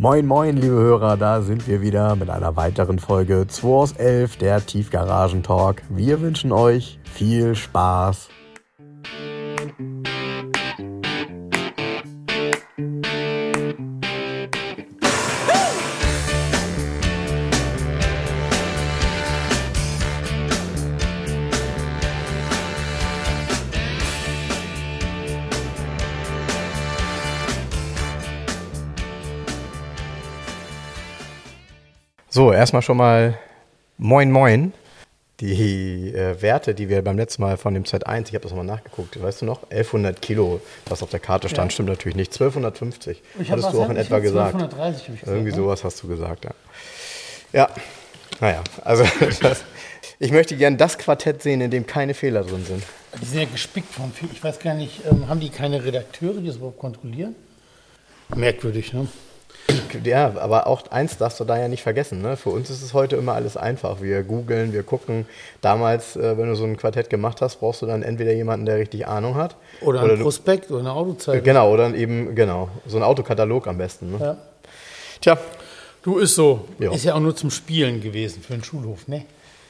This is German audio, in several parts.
Moin, moin, liebe Hörer, da sind wir wieder mit einer weiteren Folge 2 aus 11, der Tiefgaragen-Talk. Wir wünschen euch viel Spaß. So, erstmal schon mal Moin Moin. Die äh, Werte, die wir beim letzten Mal von dem Z1, ich habe das nochmal nachgeguckt, weißt du noch? 1100 Kilo, was auf der Karte stand, Ja. stimmt natürlich nicht. 1250, Ich hattest du auch in etwa gesagt. 1230 hab ich gesagt, Irgendwie ne? sowas hast du gesagt, ja. Ja, naja, also das, ich möchte gern das Quartett sehen, in dem keine Fehler drin sind. Die sind ja gespickt von viel. Ich weiß gar nicht, ähm, haben die keine Redakteure, die das überhaupt kontrollieren? Merkwürdig, ne? Ja, aber auch eins darfst du da ja nicht vergessen. Ne? Für uns ist es heute immer alles einfach. Wir googeln, wir gucken. Damals, äh, wenn du so ein Quartett gemacht hast, brauchst du dann entweder jemanden, der richtig Ahnung hat. Oder ein du, Prospekt oder eine Autozeit. Genau, oder eben, genau, so ein Autokatalog am besten. Ne? Ja. Tja, Du ist so. Ja. Ist ja auch nur zum Spielen gewesen für den Schulhof, ne?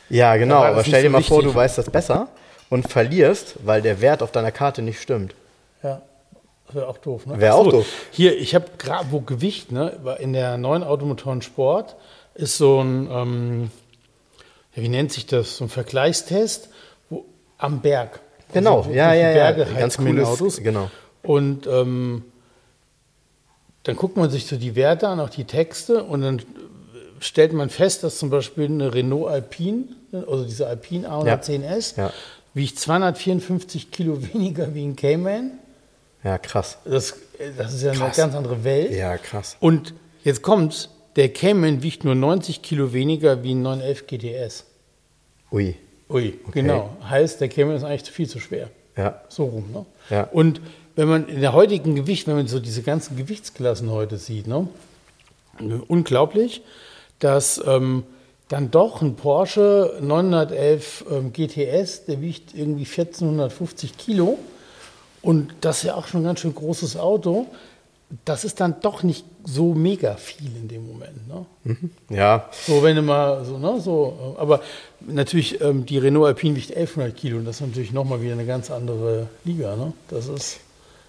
ja, genau. Aber stell dir so mal vor, wichtig. du weißt das besser und verlierst, weil der Wert auf deiner Karte nicht stimmt. Ja. Wäre auch doof, ne? Wär Ach auch so, doof. Hier, ich habe gerade, wo Gewicht, ne? In der neuen Automotoren Sport ist so ein, ähm, ja, wie nennt sich das? So ein Vergleichstest wo, am Berg. Genau, Also, ja, ja, ja. Berge Ganz mit den cooles- Autos. genau. Und ähm, dann guckt man sich so die Werte an, auch die Texte, und dann stellt man fest, dass zum Beispiel eine Renault Alpine, also diese Alpine A110S, Ja. wiegt 254 Kilo weniger wie ein Cayman. Ja, krass. Das, das ist ja eine Krass. ganz andere Welt. Ja, krass. Und jetzt kommt's, der Cayman wiegt nur 90 Kilo weniger wie ein 911 GTS. Ui. Ui, genau. Heißt, der Cayman ist eigentlich viel zu schwer. Ja. So rum, ne? Ja. Und wenn man in der heutigen Gewicht, wenn man so diese ganzen Gewichtsklassen heute sieht, ne? Unglaublich, dass ähm, dann doch ein Porsche 911 ähm, GTS, der wiegt irgendwie 1450 Kilo und das ist ja auch schon ein ganz schön großes Auto. Das ist dann doch nicht so mega viel in dem Moment. Ne? Ja, So, wenn du mal so, ne, so, äh, aber natürlich, ähm, die Renault Alpine wiegt 1100 Kilo und das ist natürlich nochmal wieder eine ganz andere Liga, ne? Das ist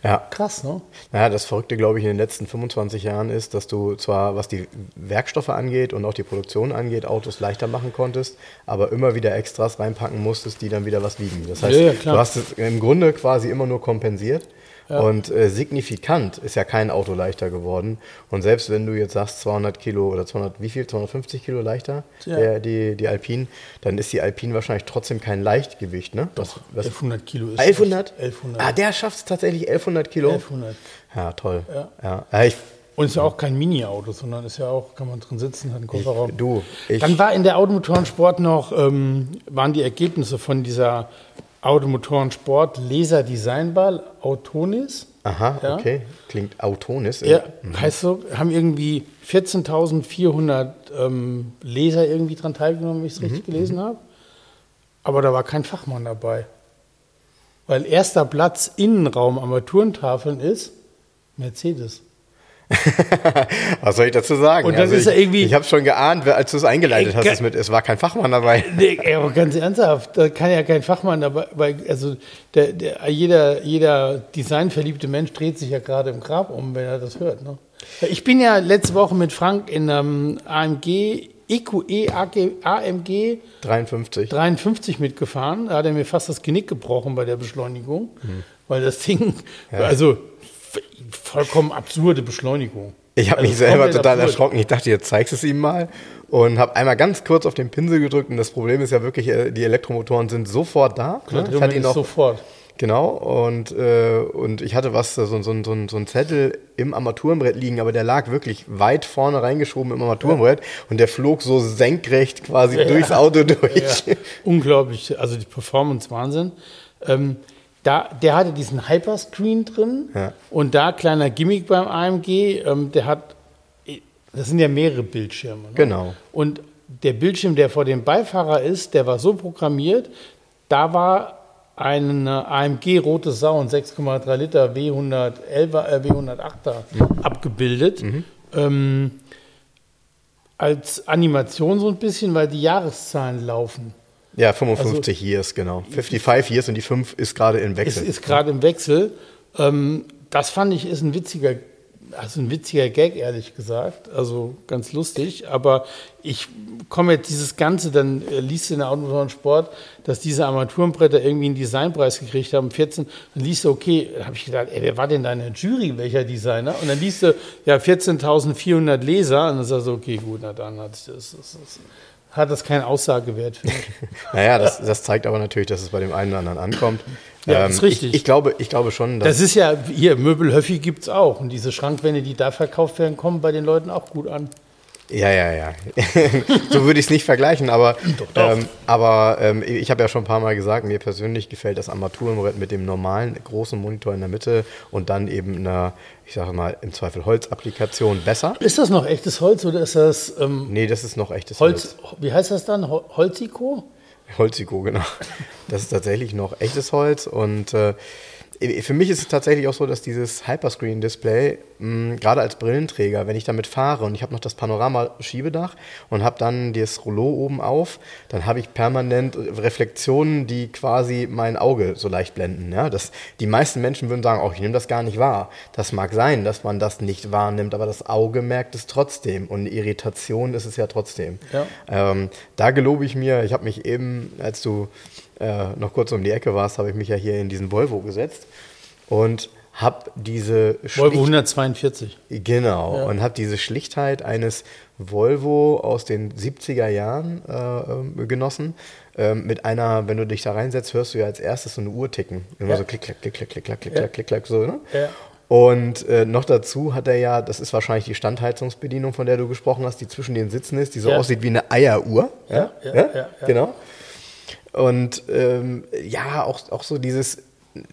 ja. krass, ne? Naja, das Verrückte, glaube ich, in den letzten 25 Jahren ist, dass du zwar, was die Werkstoffe angeht und auch die Produktion angeht, Autos leichter machen konntest, aber immer wieder Extras reinpacken musstest, die dann wieder was wiegen. Das heißt, Ja, du hast es im Grunde quasi immer nur kompensiert. Und äh, signifikant ist ja kein Auto leichter geworden. Und selbst wenn du jetzt sagst 200 Kilo oder 200, wie viel? 250 Kilo leichter, Ja. der, die, die Alpine, dann ist die Alpine wahrscheinlich trotzdem kein Leichtgewicht, ne? Was, was, 1100 Kilo ist 1100? 1100. Ah, der schafft es tatsächlich 1100 Kilo. 1100. Ja, toll. Ja. Ja. Ja, ich, Und ist ja auch kein Mini-Auto, sondern ist ja auch, kann man drin sitzen, hat einen Kofferraum. du, ich, Dann war in der Automotorensport noch, ähm, waren die Ergebnisse von dieser Automotorensport Laser Designball Autonis. aha, Ja. okay, klingt Autonis. Ja, heißt so, haben irgendwie 14.400 ähm, Leser irgendwie dran teilgenommen, wenn ich es richtig gelesen habe. Aber da war kein Fachmann dabei. Weil erster Platz Innenraum Armaturentafeln ist Mercedes. Was soll ich dazu sagen? Und das ist ich, ja irgendwie- Ich habe schon geahnt, als du es eingeleitet hast, es, mit, es war kein Fachmann dabei. Nee, aber ganz ernsthaft, da kann ja kein Fachmann dabei, weil also der, der, jeder, jeder designverliebte Mensch dreht sich ja gerade im Grab um, wenn er das hört. Ne? Ich bin ja letzte Woche mit Frank in einem AMG, EQE AMG 53. 53 mitgefahren. Da hat er mir fast das Genick gebrochen bei der Beschleunigung, weil das Ding, also v- vollkommen absurde Beschleunigung. Ich habe Also mich selber total absurd. erschrocken. Ich dachte, jetzt zeigst du es ihm mal. Und habe einmal ganz kurz auf den Pinsel gedrückt. Und das Problem ist ja wirklich, äh, die Elektromotoren sind sofort da. ne? Ich hatte ihn auch sofort. Genau, und, äh, und ich hatte was, so, so, so, so, ein Zettel im Armaturenbrett liegen, aber der lag wirklich weit vorne reingeschoben im Armaturenbrett und der flog so senkrecht quasi Ja. durchs Auto durch. Ja, unglaublich, also die Performance Wahnsinn. Ähm, da, der hatte diesen Hyperscreen drin Ja. und da kleiner Gimmick beim AMG, ähm, der hat, das sind ja mehrere Bildschirme. Ne? Genau. Und der Bildschirm, der vor dem Beifahrer ist, der war so programmiert, da war eine AMG Rote Sau, ein 6,3 Liter W111, äh, W108er abgebildet. ähm, als Animation so ein bisschen, weil die Jahreszahlen laufen. Ja, 55 also, Years, genau. 55 Years und die 5 ist gerade im Wechsel. Ist, ist gerade im Wechsel. Ähm, das fand ich ist ein witziger also ein witziger Gag, ehrlich gesagt. Also ganz lustig. Aber ich komme jetzt dieses Ganze, dann äh, liest du in der Auto Sport, dass diese Armaturenbretter irgendwie einen Designpreis gekriegt haben, 14. Dann liest du, okay, da habe ich gedacht, ey, wer war denn da in der Jury, welcher Designer? Und dann liest du, ja, 14.400 Leser. Und dann sagst du, okay, gut, na dann hat das, das, das hat das keinen Aussagewert naja, das, das zeigt aber natürlich, dass es bei dem einen oder anderen ankommt. Ja, ähm, ist richtig. Ich, ich, glaube, ich glaube schon, dass. Das ist ja, hier, Möbelhöffi gibt es auch. Und diese Schrankwände, die da verkauft werden, kommen bei den Leuten auch gut an. Ja, ja, ja. so würde ich es nicht vergleichen, aber, doch, doch. Ähm, aber ähm, ich habe ja schon ein paar Mal gesagt, mir persönlich gefällt das Armaturenbrett mit dem normalen großen Monitor in der Mitte und dann eben einer, ich sage mal, im Zweifel Holzapplikation besser. Ist das noch echtes Holz oder ist das. Ähm, nee, das ist noch echtes Holz. Holz. Wie heißt das dann? Holziko? Holziko, genau. Das ist tatsächlich noch echtes Holz und äh, für mich ist es tatsächlich auch so, dass dieses Hyperscreen-Display, gerade als Brillenträger, wenn ich damit fahre und ich habe noch das Panorama-Schiebedach und habe dann das Rollo oben auf, dann habe ich permanent Reflexionen, die quasi mein Auge so leicht blenden. Ja? Das, die meisten Menschen würden sagen, oh, ich nehme das gar nicht wahr. Das mag sein, dass man das nicht wahrnimmt, aber das Auge merkt es trotzdem und Irritation ist es ja trotzdem. Ja. Ähm, da gelobe ich mir, ich habe mich eben, als du äh, noch kurz um die Ecke warst, habe ich mich ja hier in diesen Volvo gesetzt und habe diese Volvo 142. Genau, ja. und habe diese Schlichtheit eines Volvo aus den 70er Jahren äh, ähm, genossen. Ähm, mit einer, wenn du dich da reinsetzt, hörst du ja als erstes so eine Uhr ticken. Immer ja. so klick, klick, klick, klick, klick, klick, klick, ja. klick, klick, so, ne? Ja. Und äh, noch dazu hat er ja, das ist wahrscheinlich die Standheizungsbedienung, von der du gesprochen hast, die zwischen den Sitzen ist, die so aussieht wie eine Eieruhr. Ja, ja, ja, genau. Und ähm, ja, auch, auch so dieses,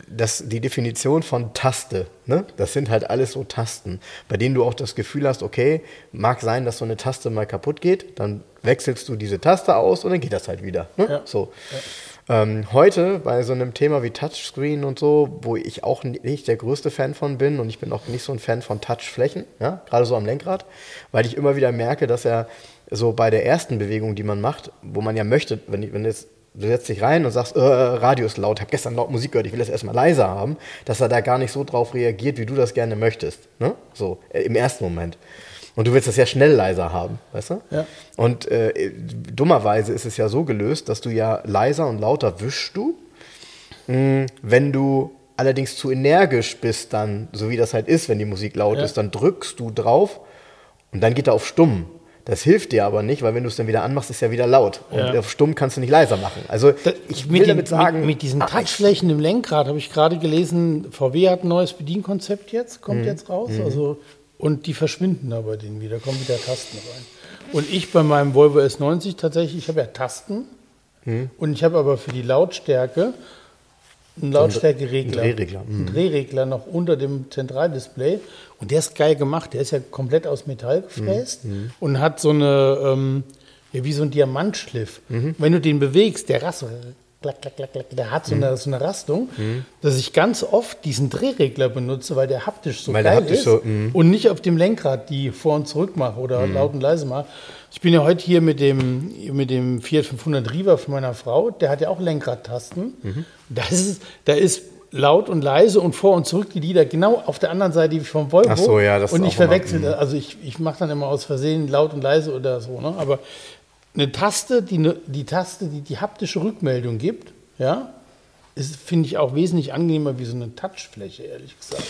das, die Definition von Taste, ne? das sind halt alles so Tasten, bei denen du auch das Gefühl hast, okay, mag sein, dass so eine Taste mal kaputt geht, dann wechselst du diese Taste aus und dann geht das halt wieder. Ne? Ja. So. Ja. Ähm, heute bei so einem Thema wie Touchscreen und so, wo ich auch nicht der größte Fan von bin und ich bin auch nicht so ein Fan von Touchflächen, ja? gerade so am Lenkrad, weil ich immer wieder merke, dass er so bei der ersten Bewegung, die man macht, wo man ja möchte, wenn, wenn jetzt du setzt dich rein und sagst, äh, Radio ist laut, ich habe gestern laut Musik gehört, ich will das erstmal leiser haben, dass er da gar nicht so drauf reagiert, wie du das gerne möchtest. Ne? So, äh, im ersten Moment. Und du willst das ja schnell leiser haben, weißt du? Ja. Und äh, dummerweise ist es ja so gelöst, dass du ja leiser und lauter wischst du, mh, hm, wenn du allerdings zu energisch bist, dann, so wie das halt ist, wenn die Musik laut ja. ist, dann drückst du drauf und dann geht er auf stumm. Das hilft dir aber nicht, weil wenn du es dann wieder anmachst, ist ja wieder laut. Und ja. auf stumm kannst du nicht leiser machen. Also ich will mit damit sagen. Mit, mit diesen Touchflächen im Lenkrad habe ich gerade gelesen, VW hat ein neues Bedienkonzept jetzt, kommt mhm. jetzt raus. Mhm. Also, und die verschwinden aber den wieder, kommen wieder Tasten rein. Und ich bei meinem Volvo S90 tatsächlich, ich habe ja Tasten mhm. und ich habe aber für die Lautstärke einen Lautstärkeregler. Ein Drehregler. Mhm. Ein Drehregler noch unter dem Zentraldisplay. Und der ist geil gemacht. Der ist ja komplett aus Metall gefräst mhm. mhm. und hat so eine, ähm, ja, wie so ein Diamantschliff. Mhm. Wenn du den bewegst, der rasselt. Klack, klack, klack, klack, der hat so eine, mhm. so eine Rastung, mhm. dass ich ganz oft diesen Drehregler benutze, weil der haptisch so weil geil haptisch ist so, und nicht auf dem Lenkrad die vor und zurück mache oder laut und leise mache. Ich bin ja heute hier mit dem, mit dem Fiat 500 Riva von meiner Frau, der hat ja auch Lenkradtasten. Mhm. Da, ist, da ist laut und leise und vor und zurück die Lieder genau auf der anderen Seite wie vom Volvo. Ach so, ja, das Und ich verwechsel, immer, also ich, ich mache dann immer aus Versehen laut und leise oder so. Ne? Aber eine Taste, die, ne, die Taste, die die haptische Rückmeldung gibt, ja, ist, finde ich auch wesentlich angenehmer wie so eine Touchfläche, ehrlich gesagt.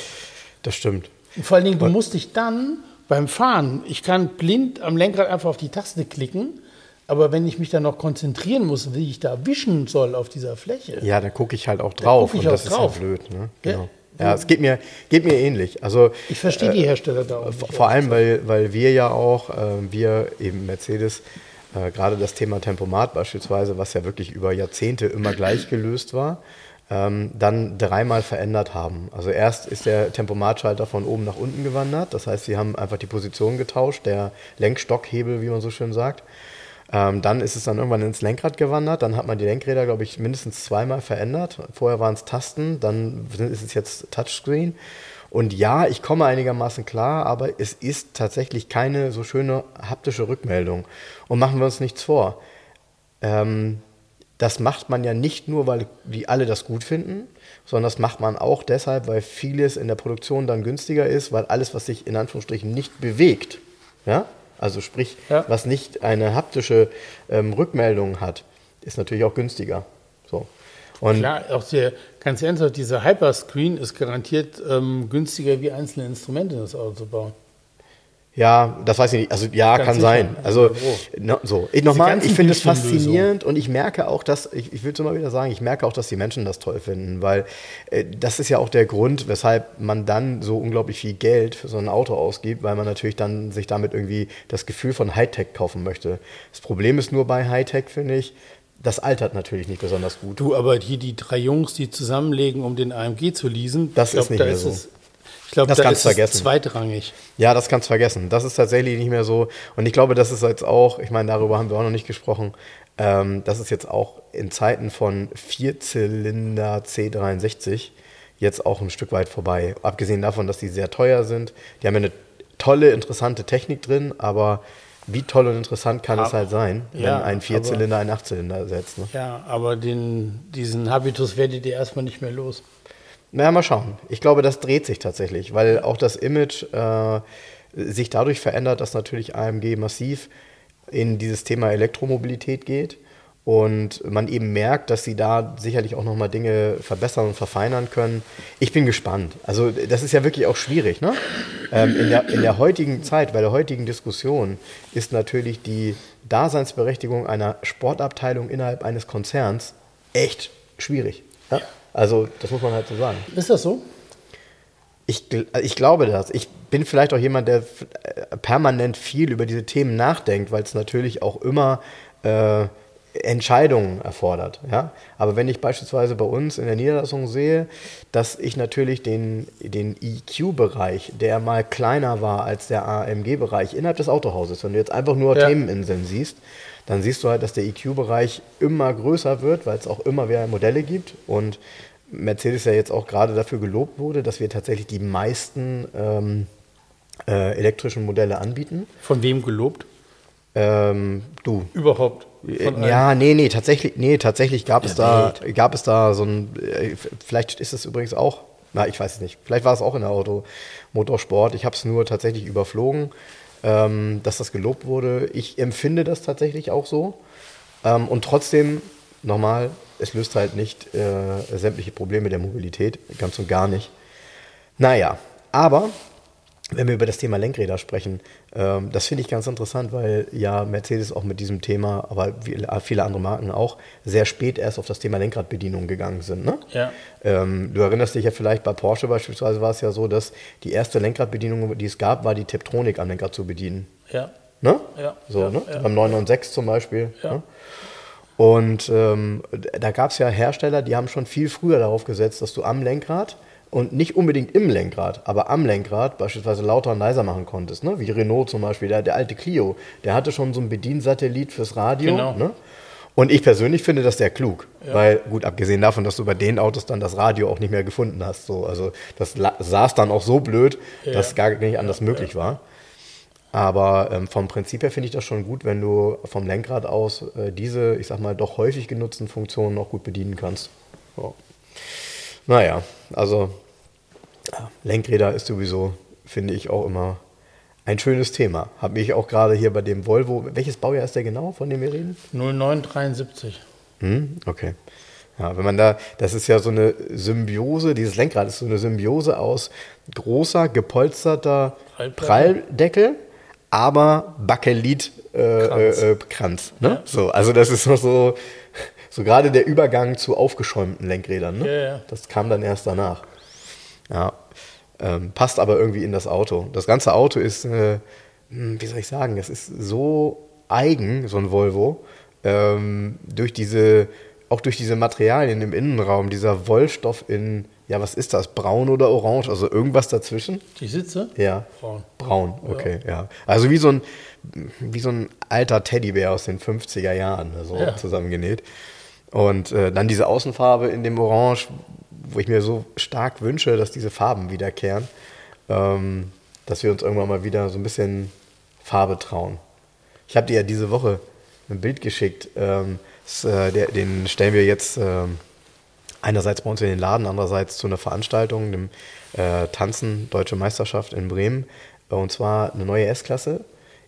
Das stimmt. Und vor allen Dingen, du musst dich dann beim Fahren, ich kann blind am Lenkrad einfach auf die Taste klicken, aber wenn ich mich dann noch konzentrieren muss, wie ich da wischen soll auf dieser Fläche. Ja, dann gucke ich halt auch drauf und das drauf. ist ja blöd. Ne? Genau. Ja. ja, es geht mir, geht mir ähnlich. Also, ich verstehe die äh, Hersteller da auch. Nicht vor allem, weil, weil wir ja auch, äh, wir eben Mercedes, äh, gerade das Thema Tempomat beispielsweise, was ja wirklich über Jahrzehnte immer gleich gelöst war, ähm, dann dreimal verändert haben. Also erst ist der Tempomatschalter von oben nach unten gewandert, das heißt, sie haben einfach die Position getauscht, der Lenkstockhebel, wie man so schön sagt. Ähm, dann ist es dann irgendwann ins Lenkrad gewandert, dann hat man die Lenkräder, glaube ich, mindestens zweimal verändert. Vorher waren es Tasten, dann ist es jetzt Touchscreen. Und ja, ich komme einigermaßen klar, aber es ist tatsächlich keine so schöne haptische Rückmeldung. Und machen wir uns nichts vor. Ähm, das macht man ja nicht nur, weil die alle das gut finden, sondern das macht man auch deshalb, weil vieles in der Produktion dann günstiger ist, weil alles, was sich in Anführungsstrichen nicht bewegt, ja, also sprich, ja. was nicht eine haptische ähm, Rückmeldung hat, ist natürlich auch günstiger. So. Und Klar, auch der, ganz ernsthaft, dieser Hyperscreen ist garantiert ähm, günstiger wie einzelne Instrumente in das Auto zu bauen. Ja, das weiß ich nicht. Also ja, Ganz kann sicher. sein. Also no, so. Ich nochmal, ich finde es faszinierend und ich merke auch, dass, ich, ich will es immer wieder sagen, ich merke auch, dass die Menschen das toll finden, weil äh, das ist ja auch der Grund, weshalb man dann so unglaublich viel Geld für so ein Auto ausgibt, weil man natürlich dann sich damit irgendwie das Gefühl von Hightech kaufen möchte. Das Problem ist nur bei Hightech, finde ich, das altert natürlich nicht besonders gut. Du, aber hier die drei Jungs, die zusammenlegen, um den AMG zu leasen, das glaub, ist nicht da mehr ist so. Es, ich glaube, das da kannst ist vergessen. es zweitrangig. Ja, das kannst du vergessen. Das ist tatsächlich nicht mehr so. Und ich glaube, das ist jetzt auch, ich meine, darüber haben wir auch noch nicht gesprochen, ähm, das ist jetzt auch in Zeiten von Vierzylinder C63 jetzt auch ein Stück weit vorbei. Abgesehen davon, dass die sehr teuer sind. Die haben ja eine tolle, interessante Technik drin, aber wie toll und interessant kann aber, es halt sein, wenn ja, ein Vierzylinder einen Achtzylinder ersetzt. Ne? Ja, aber den, diesen Habitus werdet ihr erstmal nicht mehr los. Naja, mal schauen. Ich glaube, das dreht sich tatsächlich, weil auch das Image äh, sich dadurch verändert, dass natürlich AMG massiv in dieses Thema Elektromobilität geht und man eben merkt, dass sie da sicherlich auch nochmal Dinge verbessern und verfeinern können. Ich bin gespannt. Also das ist ja wirklich auch schwierig. Ne? Ähm, in, der, in der heutigen Zeit, bei der heutigen Diskussion ist natürlich die Daseinsberechtigung einer Sportabteilung innerhalb eines Konzerns echt schwierig. Ja? Also, das muss man halt so sagen. Ist das so? Ich, ich glaube das. Ich bin vielleicht auch jemand, der permanent viel über diese Themen nachdenkt, weil es natürlich auch immer äh, Entscheidungen erfordert. Ja? Aber wenn ich beispielsweise bei uns in der Niederlassung sehe, dass ich natürlich den, den EQ-Bereich, der mal kleiner war als der AMG-Bereich innerhalb des Autohauses, wenn du jetzt einfach nur ja. Themeninseln siehst, dann siehst du halt, dass der EQ-Bereich immer größer wird, weil es auch immer mehr Modelle gibt und Mercedes ja jetzt auch gerade dafür gelobt wurde, dass wir tatsächlich die meisten ähm, äh, elektrischen Modelle anbieten. Von wem gelobt? Ähm, du. Überhaupt. ja, nee, nee, tatsächlich, nee, tatsächlich gab es da, gab es da so ein, äh, vielleicht ist es übrigens auch, na, ich weiß es nicht, vielleicht war es auch in der Auto, Motorsport, ich habe es nur tatsächlich überflogen ähm, dass das gelobt wurde. Ich empfinde das tatsächlich auch so. Ähm, und trotzdem, nochmal, es löst halt nicht äh, sämtliche Probleme der Mobilität, ganz und gar nicht. Naja, aber wenn wir über das Thema Lenkräder sprechen, ähm, das finde ich ganz interessant, weil ja Mercedes auch mit diesem Thema, aber viele andere Marken auch, sehr spät erst auf das Thema Lenkradbedienung gegangen sind. Ne? Ja. Ähm, du erinnerst dich ja vielleicht, bei Porsche beispielsweise war es ja so, dass die erste Lenkradbedienung, die es gab, war die Tiptronic am Lenkrad zu bedienen. Ja. Ne? Ja. So, ja, ne? Ja. Beim 996 zum Beispiel. Ja. Ne? Und ähm, da gab es ja Hersteller, die haben schon viel früher darauf gesetzt, dass du am Lenkrad und nicht unbedingt im Lenkrad, aber am Lenkrad beispielsweise lauter und leiser machen konntest. Ne? Wie Renault zum Beispiel, der, der alte Clio, der hatte schon so einen Bediensatellit fürs Radio. Genau. Ne? Und ich persönlich finde das sehr klug, ja. weil gut, abgesehen davon, dass du bei den Autos dann das Radio auch nicht mehr gefunden hast. So. Also das saß dann auch so blöd, ja. dass gar nicht anders ja, möglich war. Aber ähm, vom Prinzip her finde ich das schon gut, wenn du vom Lenkrad aus äh, diese, ich sag mal, doch häufig genutzten Funktionen auch gut bedienen kannst. So. Naja, also Lenkräder ist sowieso, finde ich, auch immer ein schönes Thema. Habe ich auch gerade hier bei dem Volvo. Welches Baujahr ist der genau, von dem wir reden? 0973. Hm, okay. Ja, wenn man da, das ist ja so eine Symbiose, dieses Lenkrad ist so eine Symbiose aus großer, gepolsterter Pralldeckel, aber Bakelit-Kranz. Äh, äh, äh, ne? ja. so, also das ist noch so, so gerade der Übergang zu aufgeschäumten Lenkrädern, ne? Ja, ja. Das kam dann erst danach. Ja. Ähm, passt aber irgendwie in das Auto. Das ganze Auto ist, äh, hm, wie soll ich sagen, es ist so eigen, so ein Volvo, ähm, durch diese, auch durch diese Materialien im Innenraum, dieser Wollstoff in, ja, was ist das, braun oder orange, also irgendwas dazwischen? Die Sitze? Ja. Braun. Braun, okay, ja. ja. Also wie so ein, wie so ein alter Teddybär aus den 50er Jahren, so ja. zusammengenäht. Und äh, dann diese Außenfarbe in dem Orange, wo ich mir so stark wünsche, dass diese Farben wiederkehren, ähm, dass wir uns irgendwann mal wieder so ein bisschen Farbe trauen. Ich habe dir ja diese Woche ein Bild geschickt. Ähm, das, äh, der, den stellen wir jetzt ähm, einerseits bei uns in den Laden, andererseits zu einer Veranstaltung, dem äh, Tanzen Deutsche Meisterschaft in Bremen. Und zwar eine neue S-Klasse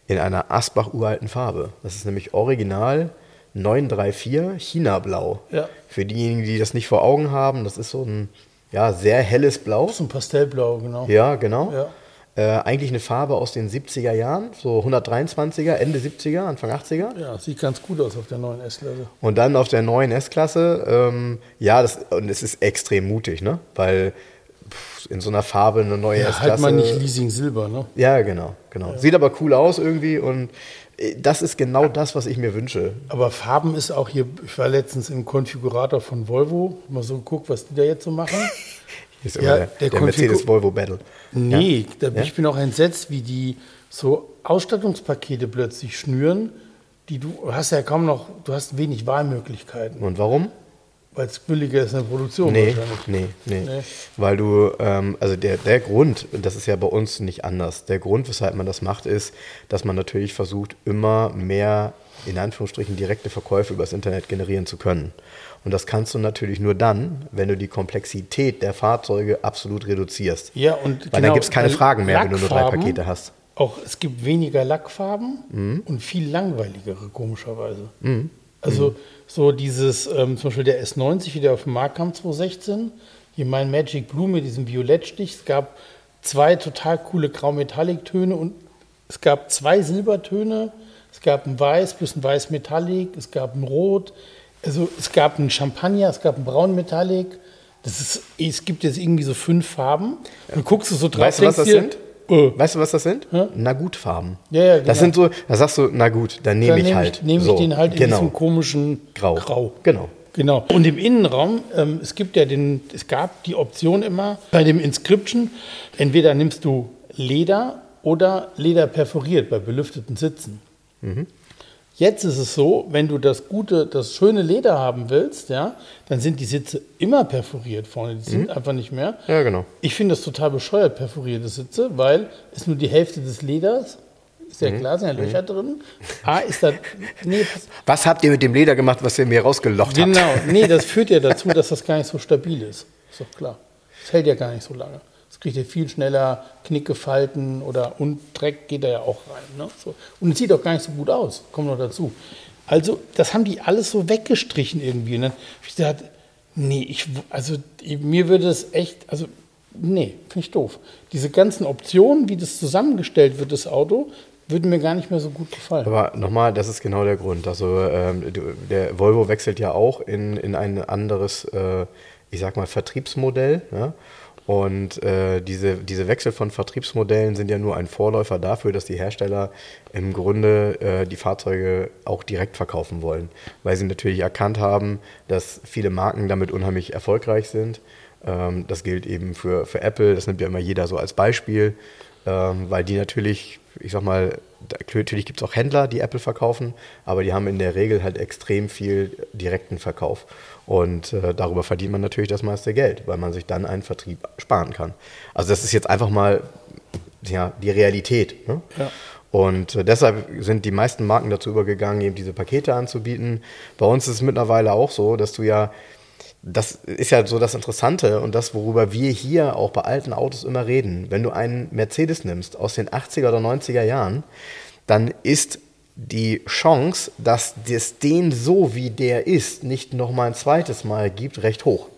in einer Asbach-uralten Farbe. Das ist nämlich original 934 China-Blau. Ja. Für diejenigen, die das nicht vor Augen haben, das ist so ein ja, sehr helles Blau. So ein Pastellblau, genau. Ja, genau. Ja. Äh, eigentlich eine Farbe aus den 70er Jahren, so 123er, Ende 70er, Anfang 80er. Ja, sieht ganz gut aus auf der neuen S-Klasse. Und dann auf der neuen S-Klasse, ähm, ja, das, und es ist extrem mutig, ne? Weil pff, in so einer Farbe eine neue Ja, S-Klasse. halt mal nicht Leasing Silber, ne? Ja, genau, genau. Sieht aber cool aus irgendwie und äh, das ist genau das, was ich mir wünsche. Aber Farben ist auch hier, ich war letztens im Konfigurator von Volvo, mal so geguckt, was die da jetzt so machen. Ist Ja, der, der der, Konfigur- Mercedes Volvo Battle. Nee, da, Ja? ich bin auch entsetzt, wie die so Ausstattungspakete plötzlich schnüren, die du hast ja kaum noch, du hast wenig Wahlmöglichkeiten, Und warum? weil es billiger ist in der Produktion Nee, wahrscheinlich. nee, nee, Nee. Weil du, ähm, also der, der Grund, und das ist ja bei uns nicht anders, der Grund, weshalb man das macht, ist, dass man natürlich versucht, immer mehr, in Anführungsstrichen, direkte Verkäufe übers Internet generieren zu können. Und das kannst du natürlich nur dann, wenn du die Komplexität der Fahrzeuge absolut reduzierst. Ja, und Weil genau, dann gibt es keine weil Fragen mehr, wenn du nur drei Pakete hast. Auch es gibt weniger Lackfarben Mhm. und viel langweiligere, komischerweise. Also so dieses, ähm, zum Beispiel der S90, wie der auf dem Markt kam 2016, hier mein Magic Blue mit diesem Violettstich. Es gab zwei total coole Grau-Metallic-Töne und es gab zwei Silbertöne. Es gab ein Weiß plus ein Weiß-Metallic, es gab ein Rot, also es gab ein Champagner, es gab ein Braun-Metallic. Das ist, es gibt jetzt irgendwie so fünf Farben. Dann guckst du so drauf, Weißt du, was das dir, sind? äh, Weißt du, was das sind? Hä? Na gut Farben. Ja, ja, Das genau. sind so, da sagst du, na gut, dann nehme ich nehme halt. nehme so, ich den halt in genau. diesem komischen Grau. Grau. Genau. Genau. Und im Innenraum, ähm, es gibt ja den, es gab die Option immer bei dem Inscription, entweder nimmst du Leder oder Leder perforiert bei belüfteten Sitzen. Mhm. Jetzt ist es so, wenn du das gute, das schöne Leder haben willst, ja, dann sind die Sitze immer perforiert vorne. Die sind einfach nicht mehr. Ja, genau. Ich finde das total bescheuert, perforierte Sitze, weil es nur die Hälfte des Leders, ist Mhm. ja klar, sind ja Löcher drin. A, ist da, nee, Was habt ihr mit dem Leder gemacht, was ihr mir rausgelocht habt? genau, nee, das führt ja dazu, dass das gar nicht so stabil ist. Ist doch klar. Das hält ja gar nicht so lange. Das kriegt ja viel schneller Knicke, Falten oder und Dreck geht da ja auch rein. Ne? So. Und es sieht auch gar nicht so gut aus, kommt noch dazu. Also, das haben die alles so weggestrichen irgendwie. Und dann hab ich gesagt, nee, ich, also mir würde es echt, also nee, finde ich doof. Diese ganzen Optionen, wie das zusammengestellt wird, das Auto, würden mir gar nicht mehr so gut gefallen. Aber nochmal, das ist genau der Grund. Also ähm, der Volvo wechselt ja auch in, in ein anderes, äh, ich sag mal, Vertriebsmodell. Ja? Und äh, diese, diese Wechsel von Vertriebsmodellen sind ja nur ein Vorläufer dafür, dass die Hersteller im Grunde äh, die Fahrzeuge auch direkt verkaufen wollen. Weil sie natürlich erkannt haben, dass viele Marken damit unheimlich erfolgreich sind. Ähm, das gilt eben für, für Apple, das nimmt ja immer jeder so als Beispiel, ähm, weil die natürlich, ich sag mal, natürlich gibt es auch Händler, die Apple verkaufen, aber die haben in der Regel halt extrem viel direkten Verkauf. Und äh, darüber verdient man natürlich das meiste Geld, weil man sich dann einen Vertrieb sparen kann. Also das ist jetzt einfach mal ja, die Realität. Ne? Ja. Und äh, deshalb sind die meisten Marken dazu übergegangen, eben diese Pakete anzubieten. Bei uns ist es mittlerweile auch so, dass du ja, das ist ja so das Interessante und das, worüber wir hier auch bei alten Autos immer reden. Wenn du einen Mercedes nimmst aus den 80er oder 90er Jahren, dann ist die Chance, dass es den so wie der ist, nicht nochmal ein zweites Mal gibt, recht hoch.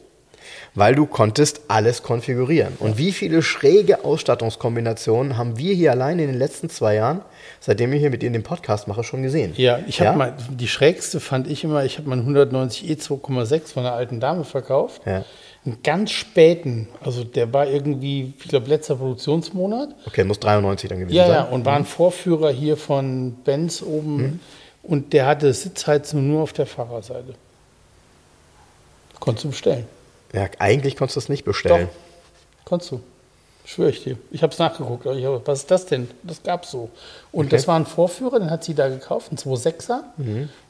Weil du konntest alles konfigurieren. Und wie viele schräge Ausstattungskombinationen haben wir hier allein in den letzten zwei Jahren, seitdem ich hier mit Ihnen den Podcast mache, schon gesehen? Ja, ich habe mal, die schrägste fand ich immer, ich habe mal 190 E 2,6 von einer alten Dame verkauft. Ja. Einen ganz späten, also der war irgendwie, ich glaube, letzter Produktionsmonat. Okay, muss 93 dann gewesen Ja, sein. ja, und war ein Vorführer hier von Benz oben. Und der hatte Sitzheizung nur auf der Fahrerseite. Konntest du bestellen. Ja, eigentlich konntest du es nicht bestellen. Konntest du. Schwöre ich dir. Ich habe es nachgeguckt. Ich hab, was ist das denn? Das gab es so. Und Okay. das war ein Vorführer, den hat sie da gekauft, ein 2.6er.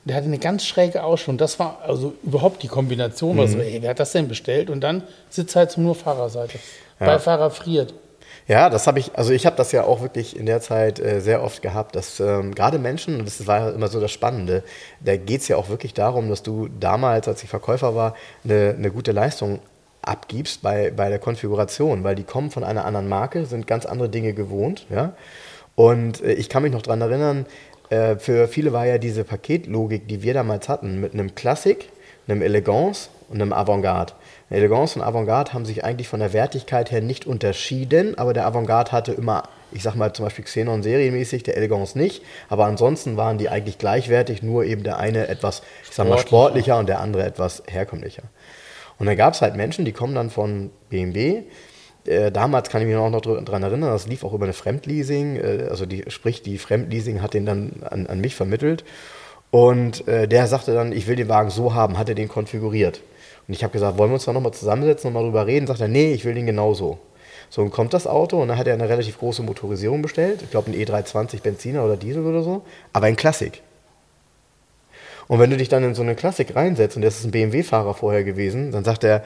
Der hatte eine ganz schräge Ausstellung. Das war also überhaupt die Kombination. War so, ey, wer hat das denn bestellt? Und dann Sitzheizung nur Fahrerseite. Beifahrer friert. Ja, das habe ich, also ich habe das ja auch wirklich in der Zeit äh, sehr oft gehabt, dass ähm, gerade Menschen, und das war ja immer so das Spannende, da geht es ja auch wirklich darum, dass du damals, als ich Verkäufer war, eine, eine gute Leistung abgibst bei, bei der Konfiguration, weil die kommen von einer anderen Marke, sind ganz andere Dinge gewohnt, ja. Und äh, ich kann mich noch dran erinnern, äh, für viele war ja diese Paketlogik, die wir damals hatten, mit einem Classic, einem Elegance und einem Avantgarde. Elegance und Avantgarde haben sich eigentlich von der Wertigkeit her nicht unterschieden, aber der Avantgarde hatte immer, ich sag mal zum Beispiel Xenon serienmäßig, der Elegance nicht, aber ansonsten waren die eigentlich gleichwertig, nur eben der eine etwas, ich sag mal, sportlicher und der andere etwas herkömmlicher. Und da gab es halt Menschen, die kommen dann von BMW. Äh, damals kann ich mich auch noch dran erinnern, das lief auch über eine Fremdleasing, äh, also die, sprich die Fremdleasing hat den dann an, an mich vermittelt. Und äh, der sagte dann, ich will den Wagen so haben, hat er den konfiguriert. Und ich habe gesagt, wollen wir uns da nochmal zusammensetzen und mal drüber reden? Sagt er, nee, ich will den genauso. So, und kommt das Auto und dann hat er eine relativ große Motorisierung bestellt. Ich glaube, ein E320 Benziner oder Diesel oder so. Aber ein Klassik. Und wenn du dich dann in so eine Klassik reinsetzt, und das ist ein BMW-Fahrer vorher gewesen, dann sagt er,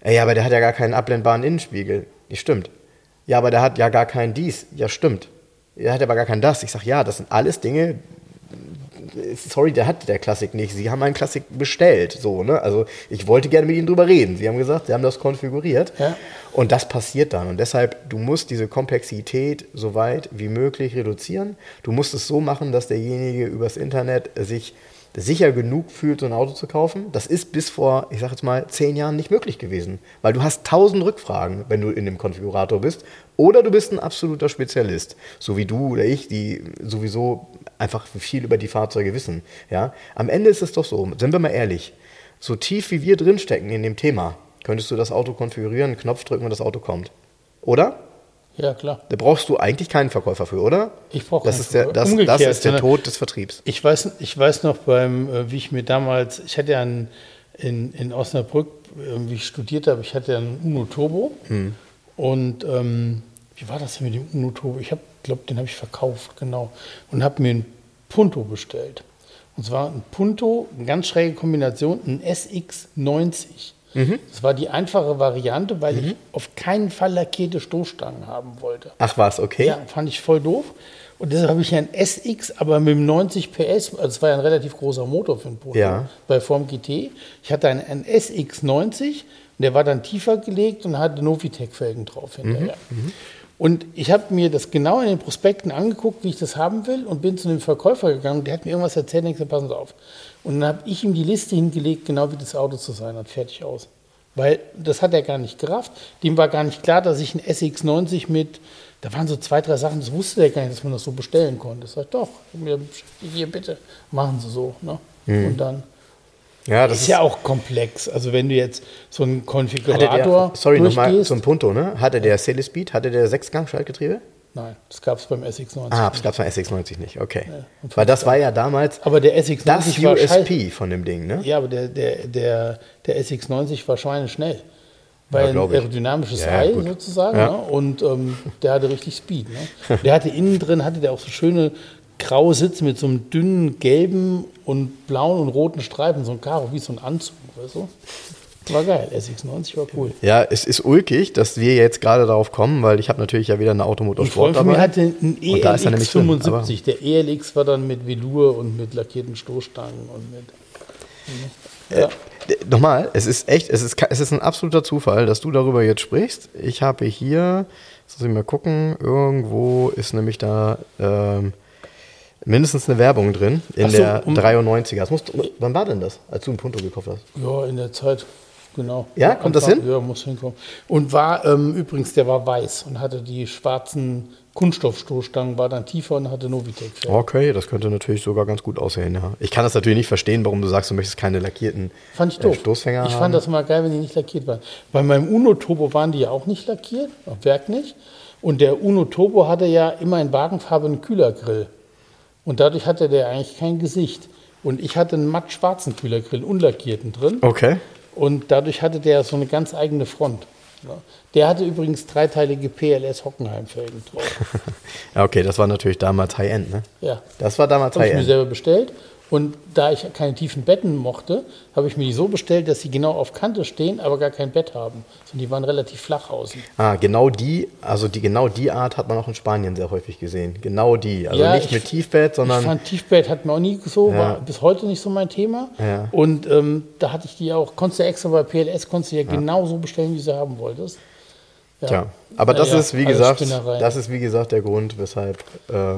ey, ja, aber der hat ja gar keinen abblendbaren Innenspiegel. Nee, stimmt. Ja, aber der hat ja gar kein dies. Ja, stimmt. Der hat aber gar kein das. Ich sag, ja, das sind alles Dinge, sorry, der hat der Klassik nicht. Sie haben einen Klassik bestellt, so, ne? Also ich wollte gerne mit Ihnen drüber reden. Sie haben gesagt, Sie haben das konfiguriert. Ja. Und das passiert dann. Und deshalb, du musst diese Komplexität so weit wie möglich reduzieren. Du musst es so machen, dass derjenige übers Internet sich sicher genug fühlt, so ein Auto zu kaufen. Das ist bis vor, ich sag jetzt mal, zehn Jahren nicht möglich gewesen. Weil du hast tausend Rückfragen, wenn du in dem Konfigurator bist. Oder du bist ein absoluter Spezialist, so wie du oder ich, die sowieso einfach viel über die Fahrzeuge wissen. Ja? Am Ende ist es doch so, sind wir mal ehrlich, so tief wie wir drinstecken in dem Thema, könntest du das Auto konfigurieren, Knopf drücken und das Auto kommt. Oder? Ja, klar. Da brauchst du eigentlich keinen Verkäufer für, oder? Ich brauche das keinen ist der, Verkäufer. das, das Umgekehrt, ist der ne? Tod des Vertriebs. Ich weiß, ich weiß noch, beim, äh, wie ich mir damals, ich hatte ja einen, in, in Osnabrück, wie ich studiert habe, ich hatte ja einen Uno Turbo. Und ähm, wie war das denn mit dem Uno Turbo? Ich glaube, den habe ich verkauft, genau. Und habe mir einen Punto bestellt. Und zwar ein Punto, eine ganz schräge Kombination, ein SX90. Das war die einfache Variante, weil ich auf keinen Fall lackierte Stoßstangen haben wollte. Ach was, okay. Ja, fand ich voll doof. Und deshalb habe ich ja ein SX, aber mit dem 90 PS, also es war ja ein relativ großer Motor für ein Polo, Ja. bei Form GT. Ich hatte einen, einen SX 90 und der war dann tiefer gelegt und hatte Novitec-Felgen drauf hinterher. Und ich habe mir das genau in den Prospekten angeguckt, wie ich das haben will und bin zu dem Verkäufer gegangen. Der hat mir irgendwas erzählt und ich gesagt, passen Sie auf. Und dann habe ich ihm die Liste hingelegt, genau wie das Auto zu sein hat, fertig aus. Weil das hat er gar nicht gerafft. Dem war gar nicht klar, dass ich einen SX90 mit, da waren so zwei, drei Sachen, das wusste der gar nicht, dass man das so bestellen konnte. Ich sage, doch, hier bitte, machen Sie so. Ne? Und dann Ja, das ist ja auch komplex. Also wenn du jetzt so einen Konfigurator der, sorry, nochmal zum Punto, ne? Hatte der Cellespeed, hatte der Sechsgang-Schaltgetriebe? Nein, das gab es beim SX90. Ah, das gab es beim SX90 nicht, okay. Weil das war ja damals Aber der SX90 das. USP von dem Ding, ne? Ja, aber der, der, der, der SX90 war schweineschnell. Weil ein glaub ich. aerodynamisches Ja, Ei gut. sozusagen. Ja. Ne? Und ähm, der hatte richtig Speed. Ne? Der hatte innen drin, hatte der auch so schöne graue Sitze mit so einem dünnen gelben und blauen und roten Streifen, so ein Karo, wie so ein Anzug. Weißt du? War geil, SX90 war cool. Ja, es ist ulkig, dass wir jetzt gerade darauf kommen, weil ich habe natürlich ja wieder eine Ein Automotorsport dabei. hatte einen Und da ist nämlich drin, ELX75. Der ELX war dann mit Velour und mit lackierten Stoßstangen und mit. Ja. D- Nochmal, es ist echt, es ist, es ist ein absoluter Zufall, dass du darüber jetzt sprichst. Ich habe hier, jetzt muss ich mal gucken, irgendwo ist nämlich da ähm, mindestens eine Werbung drin in so, der um- 93er. Das musst, wann war denn das, als du ein Punto gekauft hast? Ja, in der Zeit, genau. Ja, kommt das hin? Ja, muss hinkommen. Und war ähm, übrigens, der war weiß und hatte die schwarzen Kunststoffstoßstangen, war dann tiefer und hatte Novitec. Okay, das könnte natürlich sogar ganz gut aussehen, ja. Ich kann das natürlich nicht verstehen, warum du sagst, du möchtest keine lackierten Fand ich äh. Stoßfänger ich haben. fand das mal geil, wenn die nicht lackiert waren. Bei meinem Uno Turbo waren die ja auch nicht lackiert, auf Werk nicht. Und der Uno Turbo hatte ja immer in wagenfarbenen Kühlergrill. Und dadurch hatte der eigentlich kein Gesicht. Und ich hatte einen matt schwarzen Kühlergrill, unlackierten drin. Okay. Und dadurch hatte der so eine ganz eigene Front. Der hatte übrigens dreiteilige PLS Hockenheim-Felgen drauf. Ja, okay, das war natürlich damals High-End, ne? Ja. Das war damals Habe ich mir High-End. selber bestellt. Und da ich keine tiefen Betten mochte, habe ich mir die so bestellt, dass sie genau auf Kante stehen, aber gar kein Bett haben. Und die waren relativ flach außen. Ah, genau die, also die genau die Art hat man auch in Spanien sehr häufig gesehen. Genau die. Also Ja, nicht ich- mit Tiefbett, Ich sondern. fand Tiefbett hat mir auch nie so, Ja. war bis heute nicht so mein Thema. Ja. Und ähm, da hatte ich die auch, konntest du extra bei PLS, konntest du ja, genau so bestellen, wie du sie haben wolltest. Ja. Tja, aber das Naja, ist, wie gesagt, das ist wie gesagt der Grund, weshalb äh,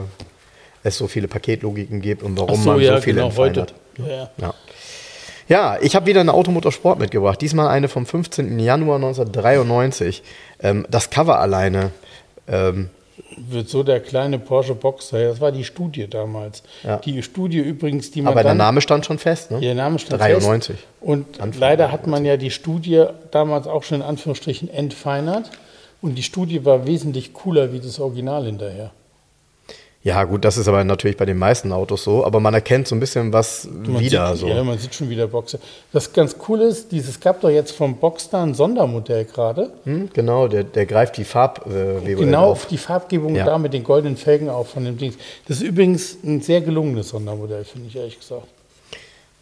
es so viele Paketlogiken gibt und warum so, man ja, so viele genau, heute. hat. Ja. Ja. Ja, ich habe wieder eine Automotorsport mitgebracht. Diesmal eine vom 15. Januar 1993. Ähm, das Cover alleine. Ähm, Wird so der kleine Porsche Boxer. Das war die Studie damals. Ja. Die Studie übrigens, die man aber der Name stand schon fest, ne? Ihr Name stand 93. Fest. Und Anfang leider hat man ja die Studie damals auch schon in Anführungsstrichen entfeinert. Und die Studie war wesentlich cooler wie das Original hinterher. Ja, gut, das ist aber natürlich bei den meisten Autos so, aber man erkennt so ein bisschen was Man wieder sieht, so. Ja, man sieht schon wieder Boxer. Was ganz cool ist, dieses gab doch jetzt vom Boxster ein Sondermodell gerade. Hm, genau, der, der greift die Farbweber Genau auf. auf die Farbgebung Ja. da mit den goldenen Felgen auch von dem Ding. Das ist übrigens ein sehr gelungenes Sondermodell, finde ich ehrlich gesagt.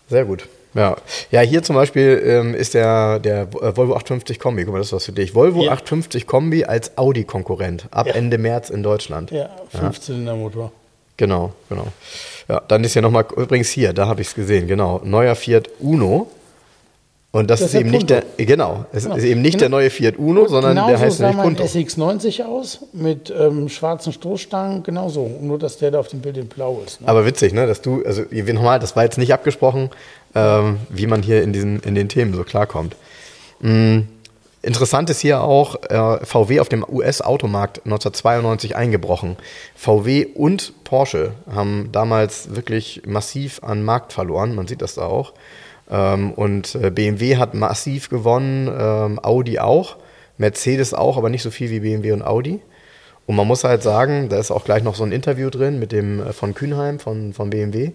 Sehr gut. Ja, ja hier zum Beispiel ähm, ist der, der äh, Volvo 850 Kombi. Guck mal, das ist was für dich. Volvo Ja. 850 Kombi als Audi-Konkurrent ab Ja. Ende März in Deutschland. Ja, Fünfzylindermotor. Genau, genau. Ja, dann ist ja nochmal, übrigens hier, da habe ich es gesehen, genau, neuer Fiat Uno. Und das, Das ist ist eben der nicht der, Punto. genau, es Genau. ist eben nicht Genau. der neue Fiat Uno, sondern der heißt nämlich Punto. SX90 aus mit ähm, schwarzen Stoßstangen, genauso. Nur, dass der da auf dem Bild in blau ist. Ne? Aber witzig, ne, dass du, also nochmal, das war jetzt nicht abgesprochen, ähm, wie man hier in, diesen, in den Themen so klarkommt. Mm, interessant ist hier auch, äh, VW auf dem US-Automarkt 1992 eingebrochen. VW und Porsche haben damals wirklich massiv an Markt verloren, man sieht das da auch. Ähm, und äh, BMW hat massiv gewonnen, ähm, Audi auch, Mercedes auch, aber nicht so viel wie BMW und Audi. Und man muss halt sagen, da ist auch gleich noch so ein Interview drin mit dem äh, von Kühnheim von, von BMW.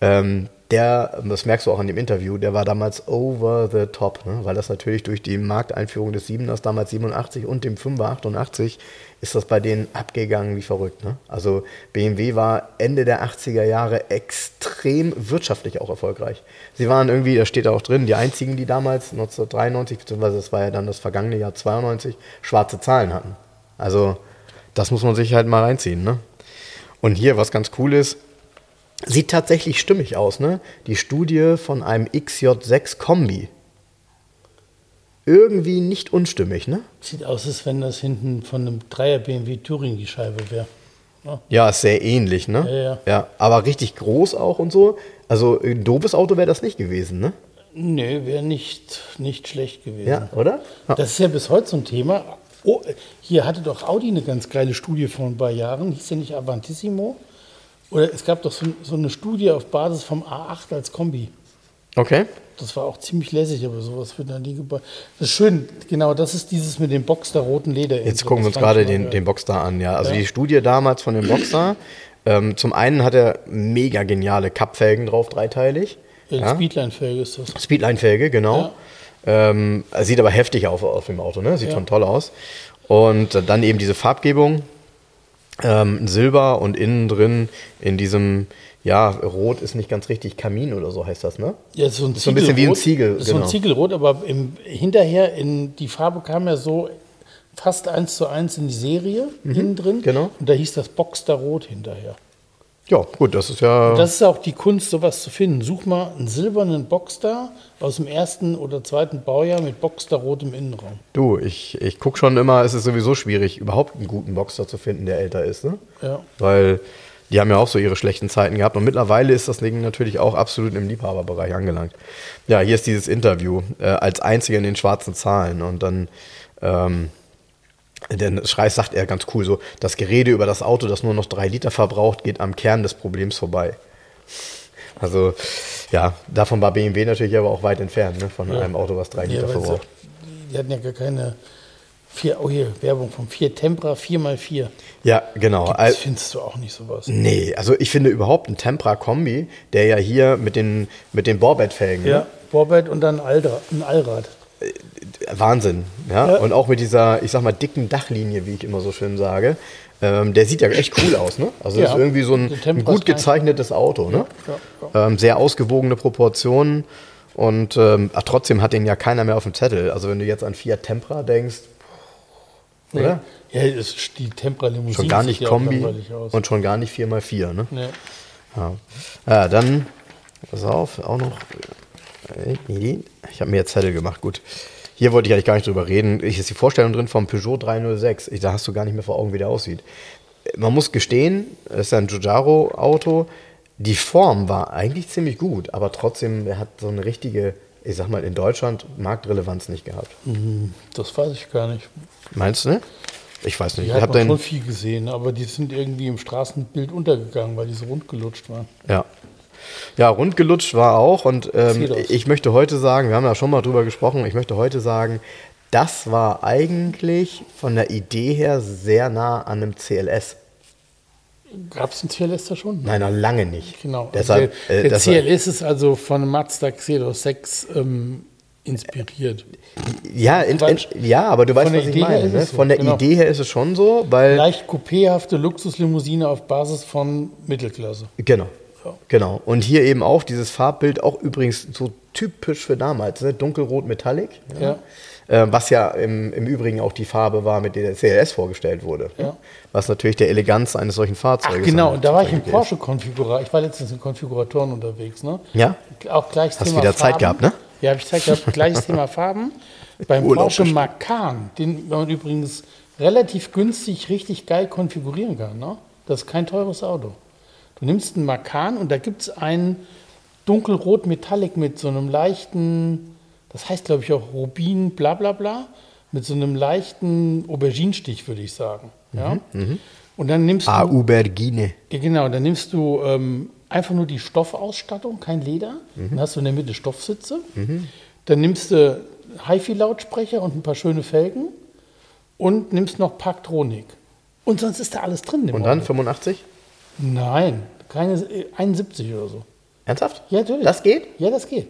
Ähm, der, das merkst du auch in dem Interview, der war damals over the top, ne? weil das natürlich durch die Markteinführung des 7ers damals 87 und dem 5er 88 ist das bei denen abgegangen wie verrückt. Ne? Also BMW war Ende der 80er Jahre extrem wirtschaftlich auch erfolgreich. Sie waren irgendwie, da steht auch drin, die einzigen, die damals 1993, beziehungsweise das war ja dann das vergangene Jahr 92, schwarze Zahlen hatten. Also das muss man sich halt mal reinziehen. Ne? Und hier, was ganz cool ist, sieht tatsächlich stimmig aus. Ne? Die Studie von einem XJ6 Kombi. Irgendwie nicht unstimmig, ne? Sieht aus, als wenn das hinten von einem Dreier BMW Touring die Scheibe wäre. Ja. Ja, ist sehr ähnlich, ne? Ja, ja. ja. Aber richtig groß auch und so. Also ein doofes Auto wäre das nicht gewesen, ne? Nee, wäre nicht, nicht schlecht gewesen. Ja, oder? Ja. Das ist ja bis heute so ein Thema. Oh, hier hatte doch Audi eine ganz geile Studie vor ein paar Jahren. Hieß ja nicht Avantissimo? Oder es gab doch so, so eine Studie auf Basis vom A8 als Kombi. Okay. Das war auch ziemlich lässig, aber sowas wird dann nie gebaut. Das ist schön, genau, das ist dieses mit dem Boxster roten Leder. Jetzt gucken wir uns gerade den, den Boxster an, ja. Also Ja. die Studie damals von dem Boxster. ähm, zum einen hat er mega geniale Cup-Felgen drauf, dreiteilig. Ja. Ja. Speedline-Felge ist das. Speedline-Felge, genau. Ähm, sieht aber heftig auf, auf dem Auto, ne? Sieht Ja. schon toll aus. Und dann eben diese Farbgebung. Ähm, Silber und innen drin in diesem, ja, Rot ist nicht ganz richtig, Kamin oder so heißt das, ne? Ja, so ein, so ein bisschen wie ein Ziegelrot. Ziegel, ist So genau. ein Ziegelrot, aber im, hinterher in die Farbe kam ja so fast eins zu eins in die Serie innen drin. genau. Und da hieß das Boxster Rot hinterher. Ja, gut, das ist ja. Das ist auch die Kunst, sowas zu finden. Such mal einen silbernen Boxster aus dem ersten oder zweiten Baujahr mit Boxster Rot im Innenraum. Du, ich, ich gucke schon immer, es ist sowieso schwierig, überhaupt einen guten Boxer zu finden, der älter ist, ne? Ja. Weil die haben ja auch so ihre schlechten Zeiten gehabt und mittlerweile ist das Ding natürlich auch absolut im Liebhaberbereich angelangt. Ja, hier ist dieses Interview äh, als einziger in den schwarzen Zahlen und dann ähm, der Schrei sagt er ganz cool so, das Gerede über das Auto, das nur noch drei Liter verbraucht, geht am Kern des Problems vorbei. Also ja, davon war BMW natürlich aber auch weit entfernt, ne, von einem Auto, was drei Liter Ja, verbraucht. die hatten ja gar keine vier, oh hier, Werbung vom 4 Tempra 4x4. Ja, genau. Das findest du auch nicht sowas. Nee, also ich finde überhaupt ein Tempra-Kombi, der ja hier mit den, mit den Bohrbettfelgen, Ja, ne? Borbett und dann Aldra, ein Allrad. Wahnsinn. Ja? Und auch mit dieser, ich sag mal, dicken Dachlinie, wie ich immer so schön sage. Ähm, der sieht ja echt cool aus, ne? Also Ja. das ist irgendwie so ein, ein Tempra gut gezeichnetes Auto, ne? Ja, Ähm, sehr ausgewogene Proportionen und ähm, ach, trotzdem hat den ja keiner mehr auf dem Zettel. Also wenn du jetzt an Fiat Tempra denkst, oder? Ja, die Tempra-Limousine Schon gar nicht ja Kombi und schon gar nicht 4x4, ne? nee. Ja. ja, dann, pass auf, auch noch. Ich habe mir jetzt Zettel gemacht, gut. Hier wollte ich eigentlich gar nicht drüber reden. Hier ist die Vorstellung drin vom Peugeot 306. Ich, da hast du gar nicht mehr vor Augen, wie der aussieht. Man muss gestehen, es ist ein Giugiaro-Auto. Die Form war eigentlich ziemlich gut, aber trotzdem, er hat so eine richtige, ich sag mal, in Deutschland Marktrelevanz nicht gehabt. Das weiß ich gar nicht. Meinst du, ne? Ich weiß nicht. Die ich habe schon viel gesehen, aber die sind irgendwie im Straßenbild untergegangen, weil die so rund gelutscht waren. Ja. Ja, rundgelutscht war auch. Und ähm, ich möchte heute sagen, wir haben ja schon mal drüber gesprochen, ich möchte heute sagen, das war eigentlich von der Idee her sehr nah an einem CLS. Gab es einen CLS da schon? Nein, noch lange nicht. Genau. Deshalb, der äh, der CLS ist also von Mazda Xenos 6 ähm, inspiriert. ja, in, in, ja, aber du weißt, Von der was ich Idee her meine. ist Ne? Von der genau. Idee her ist es schon so, weil. Leicht coupéhafte Luxuslimousine auf Basis von Mittelklasse. Genau. Ja. Genau. Und hier eben auch dieses Farbbild, auch übrigens so typisch für damals, ne? dunkelrot Metallic. Ja. Äh, was ja im, im Übrigen auch die Farbe war, mit der der CLS vorgestellt wurde. Ja. Was natürlich der Eleganz eines solchen Ach Fahrzeuges genau, und da war ich im. Porsche-Konfigurator. Ich war letztens in Konfiguratoren unterwegs. Ne? Ja? Auch gleich Hast wieder Zeit gehabt, ne? Ja, habe ich Zeit gehabt. Gleiches Thema Farben. Beim Urlaub Porsche bestimmt. Macan, den man übrigens relativ günstig richtig geil konfigurieren kann. Ne? Das ist kein teures Auto. Du nimmst einen Macan und da gibt es einen dunkelrot Metallic mit so einem leichten, das heißt glaube ich auch Rubin, bla bla bla, mit so einem leichten Auberginenstich, würde ich sagen. Ja? Mhm, Und dann nimmst du. Aubergine. Genau, dann nimmst du ähm, einfach nur die Stoffausstattung, kein Leder. Dann hast du in der Mitte Stoffsitze. Dann nimmst du HiFi-Lautsprecher und ein paar schöne Felgen und nimmst noch Parktronik. Und sonst ist da alles drin. Und dann Auto. 85? Nein, keine äh, 71 oder so. Ernsthaft? Ja, natürlich. Das geht? Ja, das geht.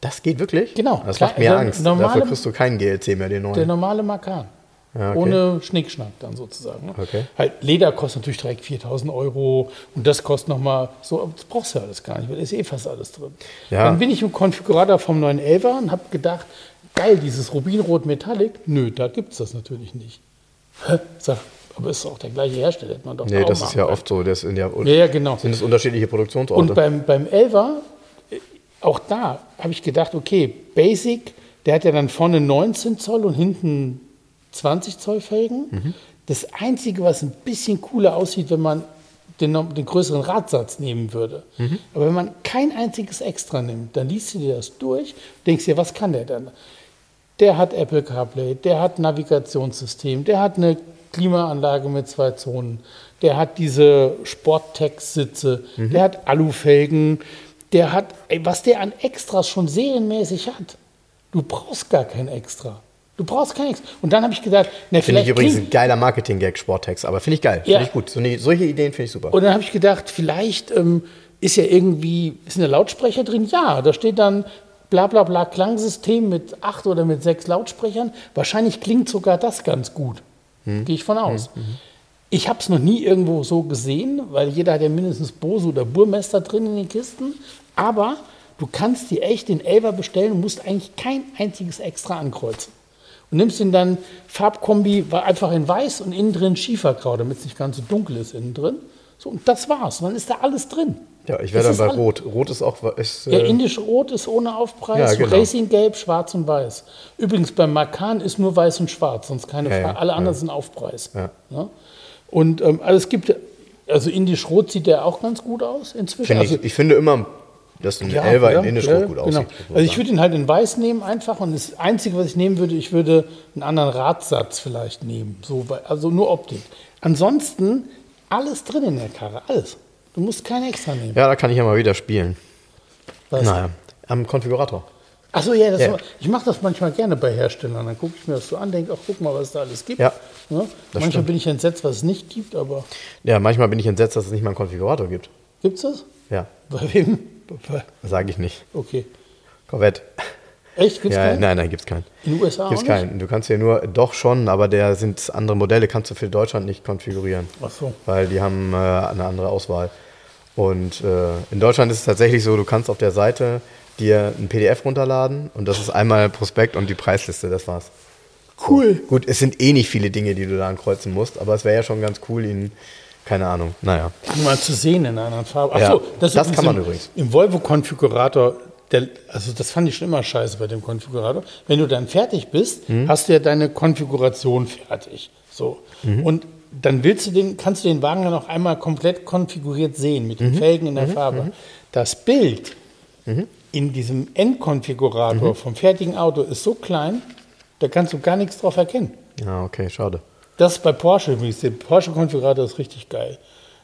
Das geht wirklich? Genau. Das Klar, macht mir Angst. normale- Dafür kriegst du keinen GLC mehr, den neuen. Der normale Macan. Ja, okay. Ohne Schnickschnack dann sozusagen. ne? Okay. Halt, Leder kostet natürlich direkt 4000 Euro und das kostet nochmal so, aber das brauchst du ja alles gar nicht, weil da ist eh fast alles drin. Ja. Dann bin ich im Konfigurator vom 911er und habe gedacht, geil, dieses Rubinrot Metallic, nö, da gibt es das natürlich nicht. Hä? Sag, aber ist auch der gleiche Hersteller, hätte man doch nee, das ist ja können. oft so. Das sind ja, Ja, genau. sind es unterschiedliche Produktionsorte. Und beim, beim Elver, äh, auch da habe ich gedacht, okay, Basic, der hat ja dann vorne 19 Zoll und hinten 20 Zoll Felgen. Mhm. Das Einzige, was ein bisschen cooler aussieht, wenn man den, den größeren Radsatz nehmen würde. Mhm. Aber wenn man kein einziges Extra nimmt, dann liest du dir das durch, denkst dir, was kann der dann? Der hat Apple CarPlay, der hat Navigationssystem, der hat eine Klimaanlage mit zwei Zonen, der hat diese Sporttex-Sitze, Mhm. der hat Alufelgen, der hat, was der an Extras schon serienmäßig hat. Du brauchst gar kein Extra. Du brauchst kein Extra. Und dann habe ich gedacht, na, Finde ich übrigens ein geiler Marketing-Gag, Sporttex. Aber finde ich geil. Ja. Finde ich gut. So eine, solche Ideen finde ich super. Und dann habe ich gedacht, vielleicht ähm, ist ja irgendwie, ist ein Lautsprecher drin? Ja, da steht dann bla bla bla Klangsystem mit acht oder mit sechs Lautsprechern. Wahrscheinlich klingt sogar das ganz gut. Hm. Gehe ich von aus. Ich habe es noch nie irgendwo so gesehen, weil jeder hat ja mindestens Bose oder Burmester drin in den Kisten. Aber du kannst dir echt den Elver bestellen und musst eigentlich kein einziges extra ankreuzen. Und nimmst ihn dann Farbkombi einfach in weiß und innen drin Schiefergrau, damit es nicht ganz so dunkel ist innen drin. So, und das war's. Und dann ist da alles drin. Ja, ich wäre dann bei Rot. Rot ist auch. Ist, Ja, äh, indisch Rot ist ohne Aufpreis, Ja, genau. Racing Gelb, Schwarz und Weiß. Übrigens beim Macan ist nur Weiß und Schwarz, sonst keine Ja, ja, Frage. Alle ja. anderen sind Aufpreis. Ja. Ja? Und ähm, also es gibt, also indisch Rot sieht der auch ganz gut aus inzwischen. finde also, ich, ich finde immer, dass ein Elfer in Indisch ja, gut genau. aussieht. Also ich würde ihn halt in Weiß nehmen einfach und das Einzige, was ich nehmen würde, ich würde einen anderen Radsatz vielleicht nehmen. So, also nur Optik. Ansonsten alles drin in der Karre, alles. Du musst kein extra nehmen. ja, da kann ich ja mal wieder spielen. Was? Naja, am Konfigurator. Achso, ja, das Ja. war- ich mache das manchmal gerne bei Herstellern. Dann gucke ich mir das so an, denke, ach, guck mal, was es da alles gibt. Ja, Manchmal stimmt. bin ich entsetzt, was es nicht gibt, aber Ja, manchmal bin ich entsetzt, dass es nicht mal einen Konfigurator gibt. gibt es das? Ja, Bei wem? Sage ich nicht. Okay. Corvette. Echt? Gibt's ja, keinen? Nein, nein, gibt's keinen. In den USA Gibt's keinen. Du kannst hier nur, doch schon, aber der sind andere Modelle, kannst du für Deutschland nicht konfigurieren. Ach so. Weil die haben äh, eine andere Auswahl. Und äh, in Deutschland ist es tatsächlich so, du kannst auf der Seite dir ein PDF runterladen und das ist einmal Prospekt und die Preisliste, das war's. Cool. Gut, es sind eh nicht viele Dinge, die du da ankreuzen musst, aber es wäre ja schon ganz cool, ihn, keine Ahnung, naja. Mal zu sehen in einer anderen Farbe. Ach Ja, das ist kann man im, übrigens. Im Volvo-Konfigurator, der- also das fand ich schon immer scheiße bei dem Konfigurator. Wenn du dann fertig bist, Mhm. hast du ja deine Konfiguration fertig. So. Mhm. Und dann willst du den, kannst du den Wagen dann auch einmal komplett konfiguriert sehen, mit den Mhm. Felgen in der Farbe. Das Bild in diesem Endkonfigurator Mhm. vom fertigen Auto ist so klein, da kannst du gar nichts drauf erkennen. Ja, okay, schade. Das ist bei Porsche übrigens. Der Porsche-Konfigurator ist richtig geil.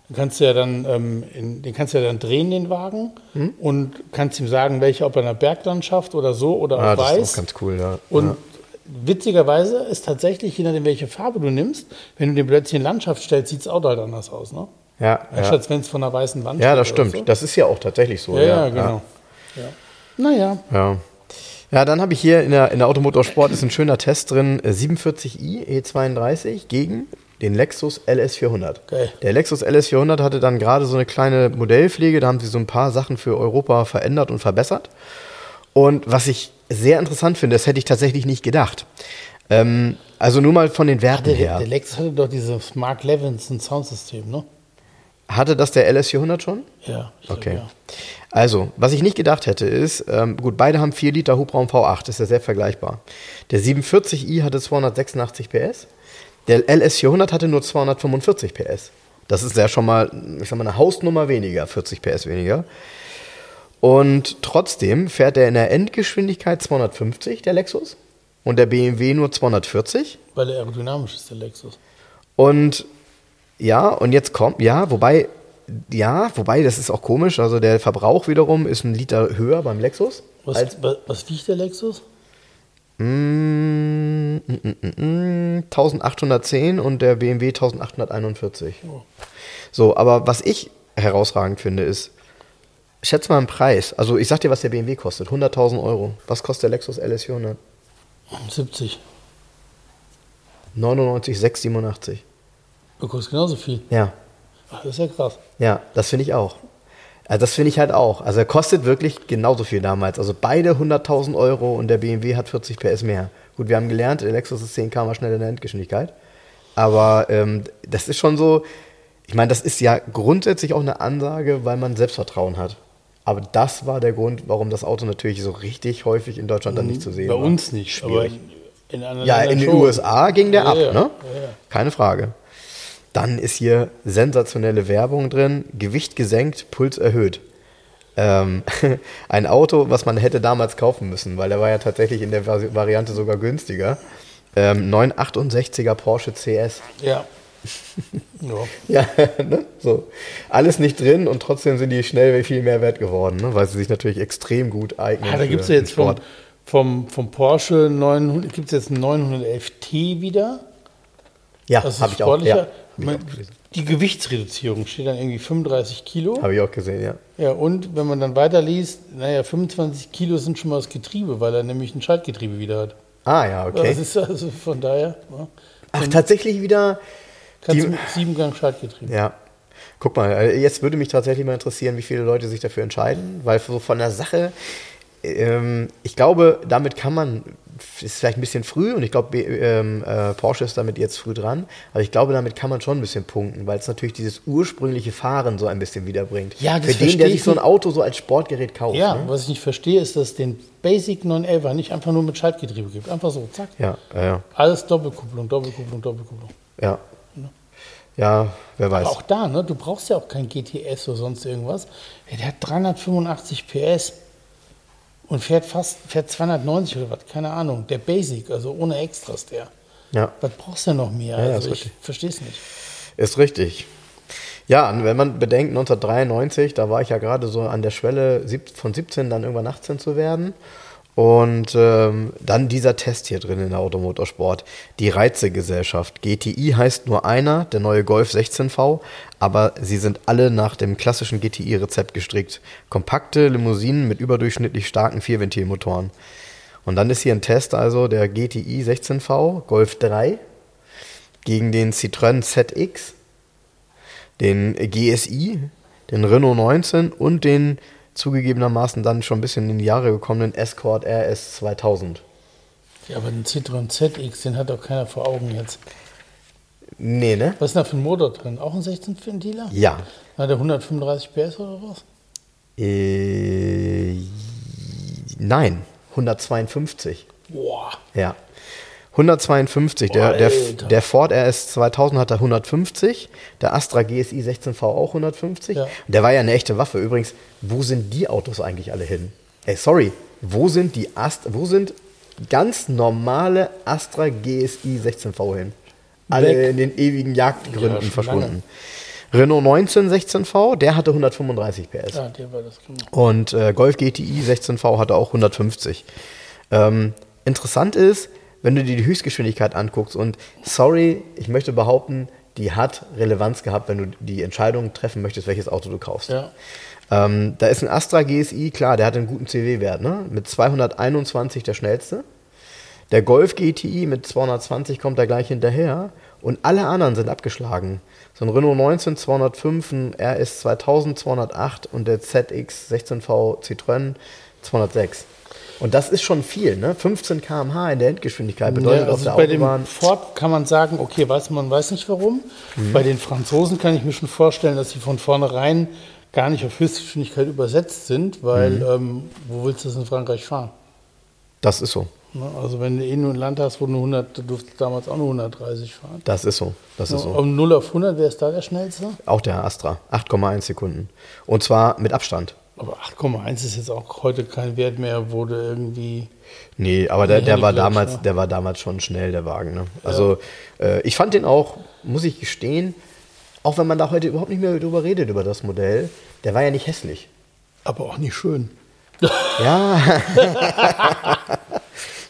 Den kannst du ja dann, ähm, in, den kannst du ja dann drehen, den Wagen, Hm? und kannst ihm sagen, welche, ob er in der Berglandschaft oder so oder Ah, auch das ist weiß. auch ganz cool, ja. und ja. Witzigerweise ist tatsächlich, je nachdem, welche Farbe du nimmst, wenn du den plötzlich in Landschaft stellst, sieht das Auto halt anders aus. Ne? Ja, ja. Anstatt wenn es von einer weißen Wand ja, das stimmt. Das ist ja auch tatsächlich so. So. Ja, ja, genau. Ja. Naja, Ja. Ja, dann habe ich hier in der, in der Automotorsport ist ein schöner Test drin, äh, 47i E32 gegen den Lexus LS400. Geil. Der Lexus LS400 hatte dann gerade so eine kleine Modellpflege, da haben sie so ein paar Sachen für Europa verändert und verbessert. Und was ich sehr interessant finde, das hätte ich tatsächlich nicht gedacht. Ähm, also nur mal von den Werten der, her. der Lexus hatte doch dieses Mark Levinson Soundsystem, ne? Hatte das der LS400 schon? Ja. Okay. ja. Also, was ich nicht gedacht hätte, ist, ähm, gut, beide haben 4 Liter Hubraum V8, ist ja sehr vergleichbar. Der 47i hatte 286 PS, der LS400 hatte nur 245 PS. Das ist ja schon mal, ich sag mal, eine Hausnummer weniger, 40 PS weniger. Und trotzdem fährt er in der Endgeschwindigkeit 250, der Lexus, und der BMW nur 240. Weil er aerodynamisch ist, der Lexus. Und ja, und jetzt kommt, ja, wobei, ja, wobei, das ist auch komisch, also der Verbrauch wiederum ist ein Liter höher beim Lexus. Was, als, was, wiegt der Lexus? mm, mm, mm, mm, 1810 und der BMW 1841. So, aber was ich herausragend finde, ist, schätz mal einen Preis. Also ich sag dir, was der BMW kostet. 100.000 Euro. Was kostet der Lexus LS 400? 70. 99,687. Du kostet genauso viel. Ja. Ach, das ist ja krass. Ja, das finde ich auch. Also das finde ich halt auch. Also er kostet wirklich genauso viel damals. Also beide 100.000 Euro und der BMW hat 40 PS mehr. Gut, wir haben gelernt, der Lexus ist 10 km schneller in der Endgeschwindigkeit. Aber ähm, das ist schon so, ich meine, das ist ja grundsätzlich auch eine Ansage, weil man Selbstvertrauen hat. Aber das war der Grund, warum das Auto natürlich so richtig häufig in Deutschland dann nicht zu sehen Bei war. uns nicht, Schwierig. aber in, in Ja, in den schon. USA ging der Ja, ab, ja, ne? ja. Keine Frage. Dann ist hier sensationelle Werbung drin, Gewicht gesenkt, Puls erhöht. Ähm, ein Auto, was man hätte damals kaufen müssen, weil der war ja tatsächlich in der Vari- Variante sogar günstiger. Ähm, 968er Porsche CS. Ja. Ja. Ja, ne? so. Alles nicht drin und trotzdem sind die schnell viel mehr wert geworden, ne? weil sie sich natürlich extrem gut eignen. Ah, da gibt es ja jetzt vom, vom, vom Porsche 900, gibt es jetzt einen 911T wieder. Ja, Das ist habe ich auch. Ja, hab ich Man- auch die Gewichtsreduzierung steht dann irgendwie 35 Kilo. Habe ich auch gesehen, ja. Ja, und wenn man dann weiterliest, naja, 25 Kilo sind schon mal das Getriebe, weil er nämlich ein Schaltgetriebe wieder hat. Ah, ja, okay. Das ist also von daher, ja, Ach, tatsächlich wieder. Kannst Die- du mit Siebengang Schaltgetriebe. Ja. Guck mal, äh, jetzt würde mich tatsächlich mal interessieren, wie viele Leute sich dafür entscheiden, weil so von der Sache, ähm, ich glaube, damit kann man, ist vielleicht ein bisschen früh und ich glaube, ähm, äh, Porsche ist damit jetzt früh dran, aber ich glaube, damit kann man schon ein bisschen punkten, weil es natürlich dieses ursprüngliche Fahren so ein bisschen wiederbringt. Ja, das Für den, der sich ich so ein. Auto so als Sportgerät kauft. Ja, ne? was ich nicht verstehe, ist, dass es den Basic 911er nicht einfach nur mit Schaltgetriebe gibt. Einfach so, zack. ja, ja, ja, Alles Doppelkupplung, Doppelkupplung, Doppelkupplung. ja. Ja, wer weiß. Aber auch da, ne, du brauchst ja auch kein GTS oder sonst irgendwas. Der hat 385 PS und fährt fast fährt 290 oder was, keine Ahnung. Der Basic, also ohne Extras der. Ja. Was brauchst du denn noch mehr? Ja, also ich verstehe es nicht. Ist richtig. Ja, und wenn man bedenkt, 1993, da war ich ja gerade so an der Schwelle von 17 dann irgendwann 18 zu werden. Und ähm, dann dieser Test hier drin in der Automotorsport. Die Reizegesellschaft. GTI heißt nur einer, der neue Golf 16V, aber sie sind alle nach dem klassischen GTI-Rezept gestrickt. Kompakte Limousinen mit überdurchschnittlich starken Vierventilmotoren. Und dann ist hier ein Test, also der GTI 16V Golf 3 gegen den Citroën ZX, den GSI, den Renault 19 und den zugegebenermaßen dann schon ein bisschen in die Jahre gekommenen Escort RS 2000. Ja, aber den Citroën ZX, den hat doch keiner vor Augen jetzt. Nee, ne? Was ist da für ein Motor drin? Auch ein 16-Ventiler? Ja. Hat der 135 PS oder was? Äh, nein, 152. Boah. Ja. 152. Der, Boah, der, Alter. der Ford RS 2000 hat er 150. Der Astra GSI 16V auch 150. Ja. Der war ja eine echte Waffe. Übrigens, wo sind die Autos eigentlich alle hin? Ey, sorry. Wo sind die Astra, wo sind ganz normale Astra GSI 16V hin? Alle Weg. in den ewigen Jagdgründen Ja, verschwunden. Renault 19 16V, der hatte 135 PS. Ja, der war das genau. Und äh, Golf GTI 16V hatte auch 150. Ähm, interessant ist, wenn du dir die Höchstgeschwindigkeit anguckst und sorry, ich möchte behaupten, die hat Relevanz gehabt, wenn du die Entscheidung treffen möchtest, welches Auto du kaufst. Ja. Ähm, da ist ein Astra GSI, klar, der hat einen guten CW-Wert, ne? Mit 221 der schnellste. Der Golf GTI mit 220 kommt da gleich hinterher. Und alle anderen sind abgeschlagen. So ein Renault 19 205, ein RS 2000 208 und der ZX 16V Citroën 206. Und das ist schon viel, ne? 15 km/h in der Endgeschwindigkeit bedeutet Ja, auf also der bei dem Autobahn. Ford kann man sagen, okay, weiß man weiß nicht warum. Mhm. Bei den Franzosen kann ich mir schon vorstellen, dass sie von vornherein gar nicht auf Höchstgeschwindigkeit übersetzt sind, weil Mhm. ähm, wo willst du das in Frankreich fahren? Das ist so. Ne? Also wenn du eh nur ein Land hast, wo du 100, du durftest damals auch nur 130 fahren. Das ist so. Das ist so. Um 0 auf 100, wer ist da der schnellste? Auch der Astra. 8,1 Sekunden. Und zwar mit Abstand. Aber 8,1 ist jetzt auch heute kein Wert mehr, du irgendwie. Nee, aber der, der, war damals, ne? der war damals schon schnell, der Wagen. Ne? Also äh, ich fand den auch, muss ich gestehen, auch wenn man da heute überhaupt nicht mehr drüber redet, über das Modell, der war ja nicht hässlich. Aber auch nicht schön. Ja.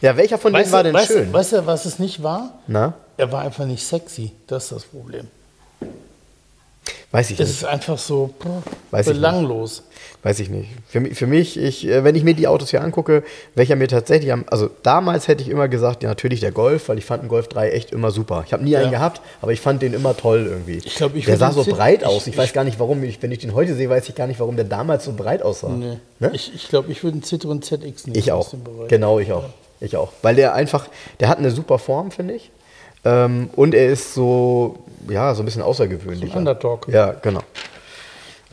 ja, welcher von denen war denn weißt, schön? Weißt du, was es nicht war? Na? Er war einfach nicht sexy. Das ist das Problem. Weiß ich Es nicht. ist einfach so Weiß ich belanglos. Weiß ich nicht. Für, mich- für mich, ich, äh, wenn ich mir die Autos hier angucke, welcher mir tatsächlich am. Also damals hätte ich immer gesagt, ja, natürlich der Golf, weil ich fand den Golf 3 echt immer super. Ich habe nie einen Ja. gehabt, aber ich fand den immer toll irgendwie. Ich glaub, ich der sah so breit ich- aus. Ich, weiß ich- gar nicht, warum. Ich, wenn ich den heute sehe, weiß ich gar nicht, warum der damals so breit aussah. Nee. Ne? Ich, ich glaube, ich würde einen Citroen ZX nehmen. Ich auch. Genau, ich auch. Ich auch. Weil der einfach, der hat eine super Form, finde ich. Ähm, und er ist so, ja, so ein bisschen außergewöhnlich. So ein Underdog. Ja, genau.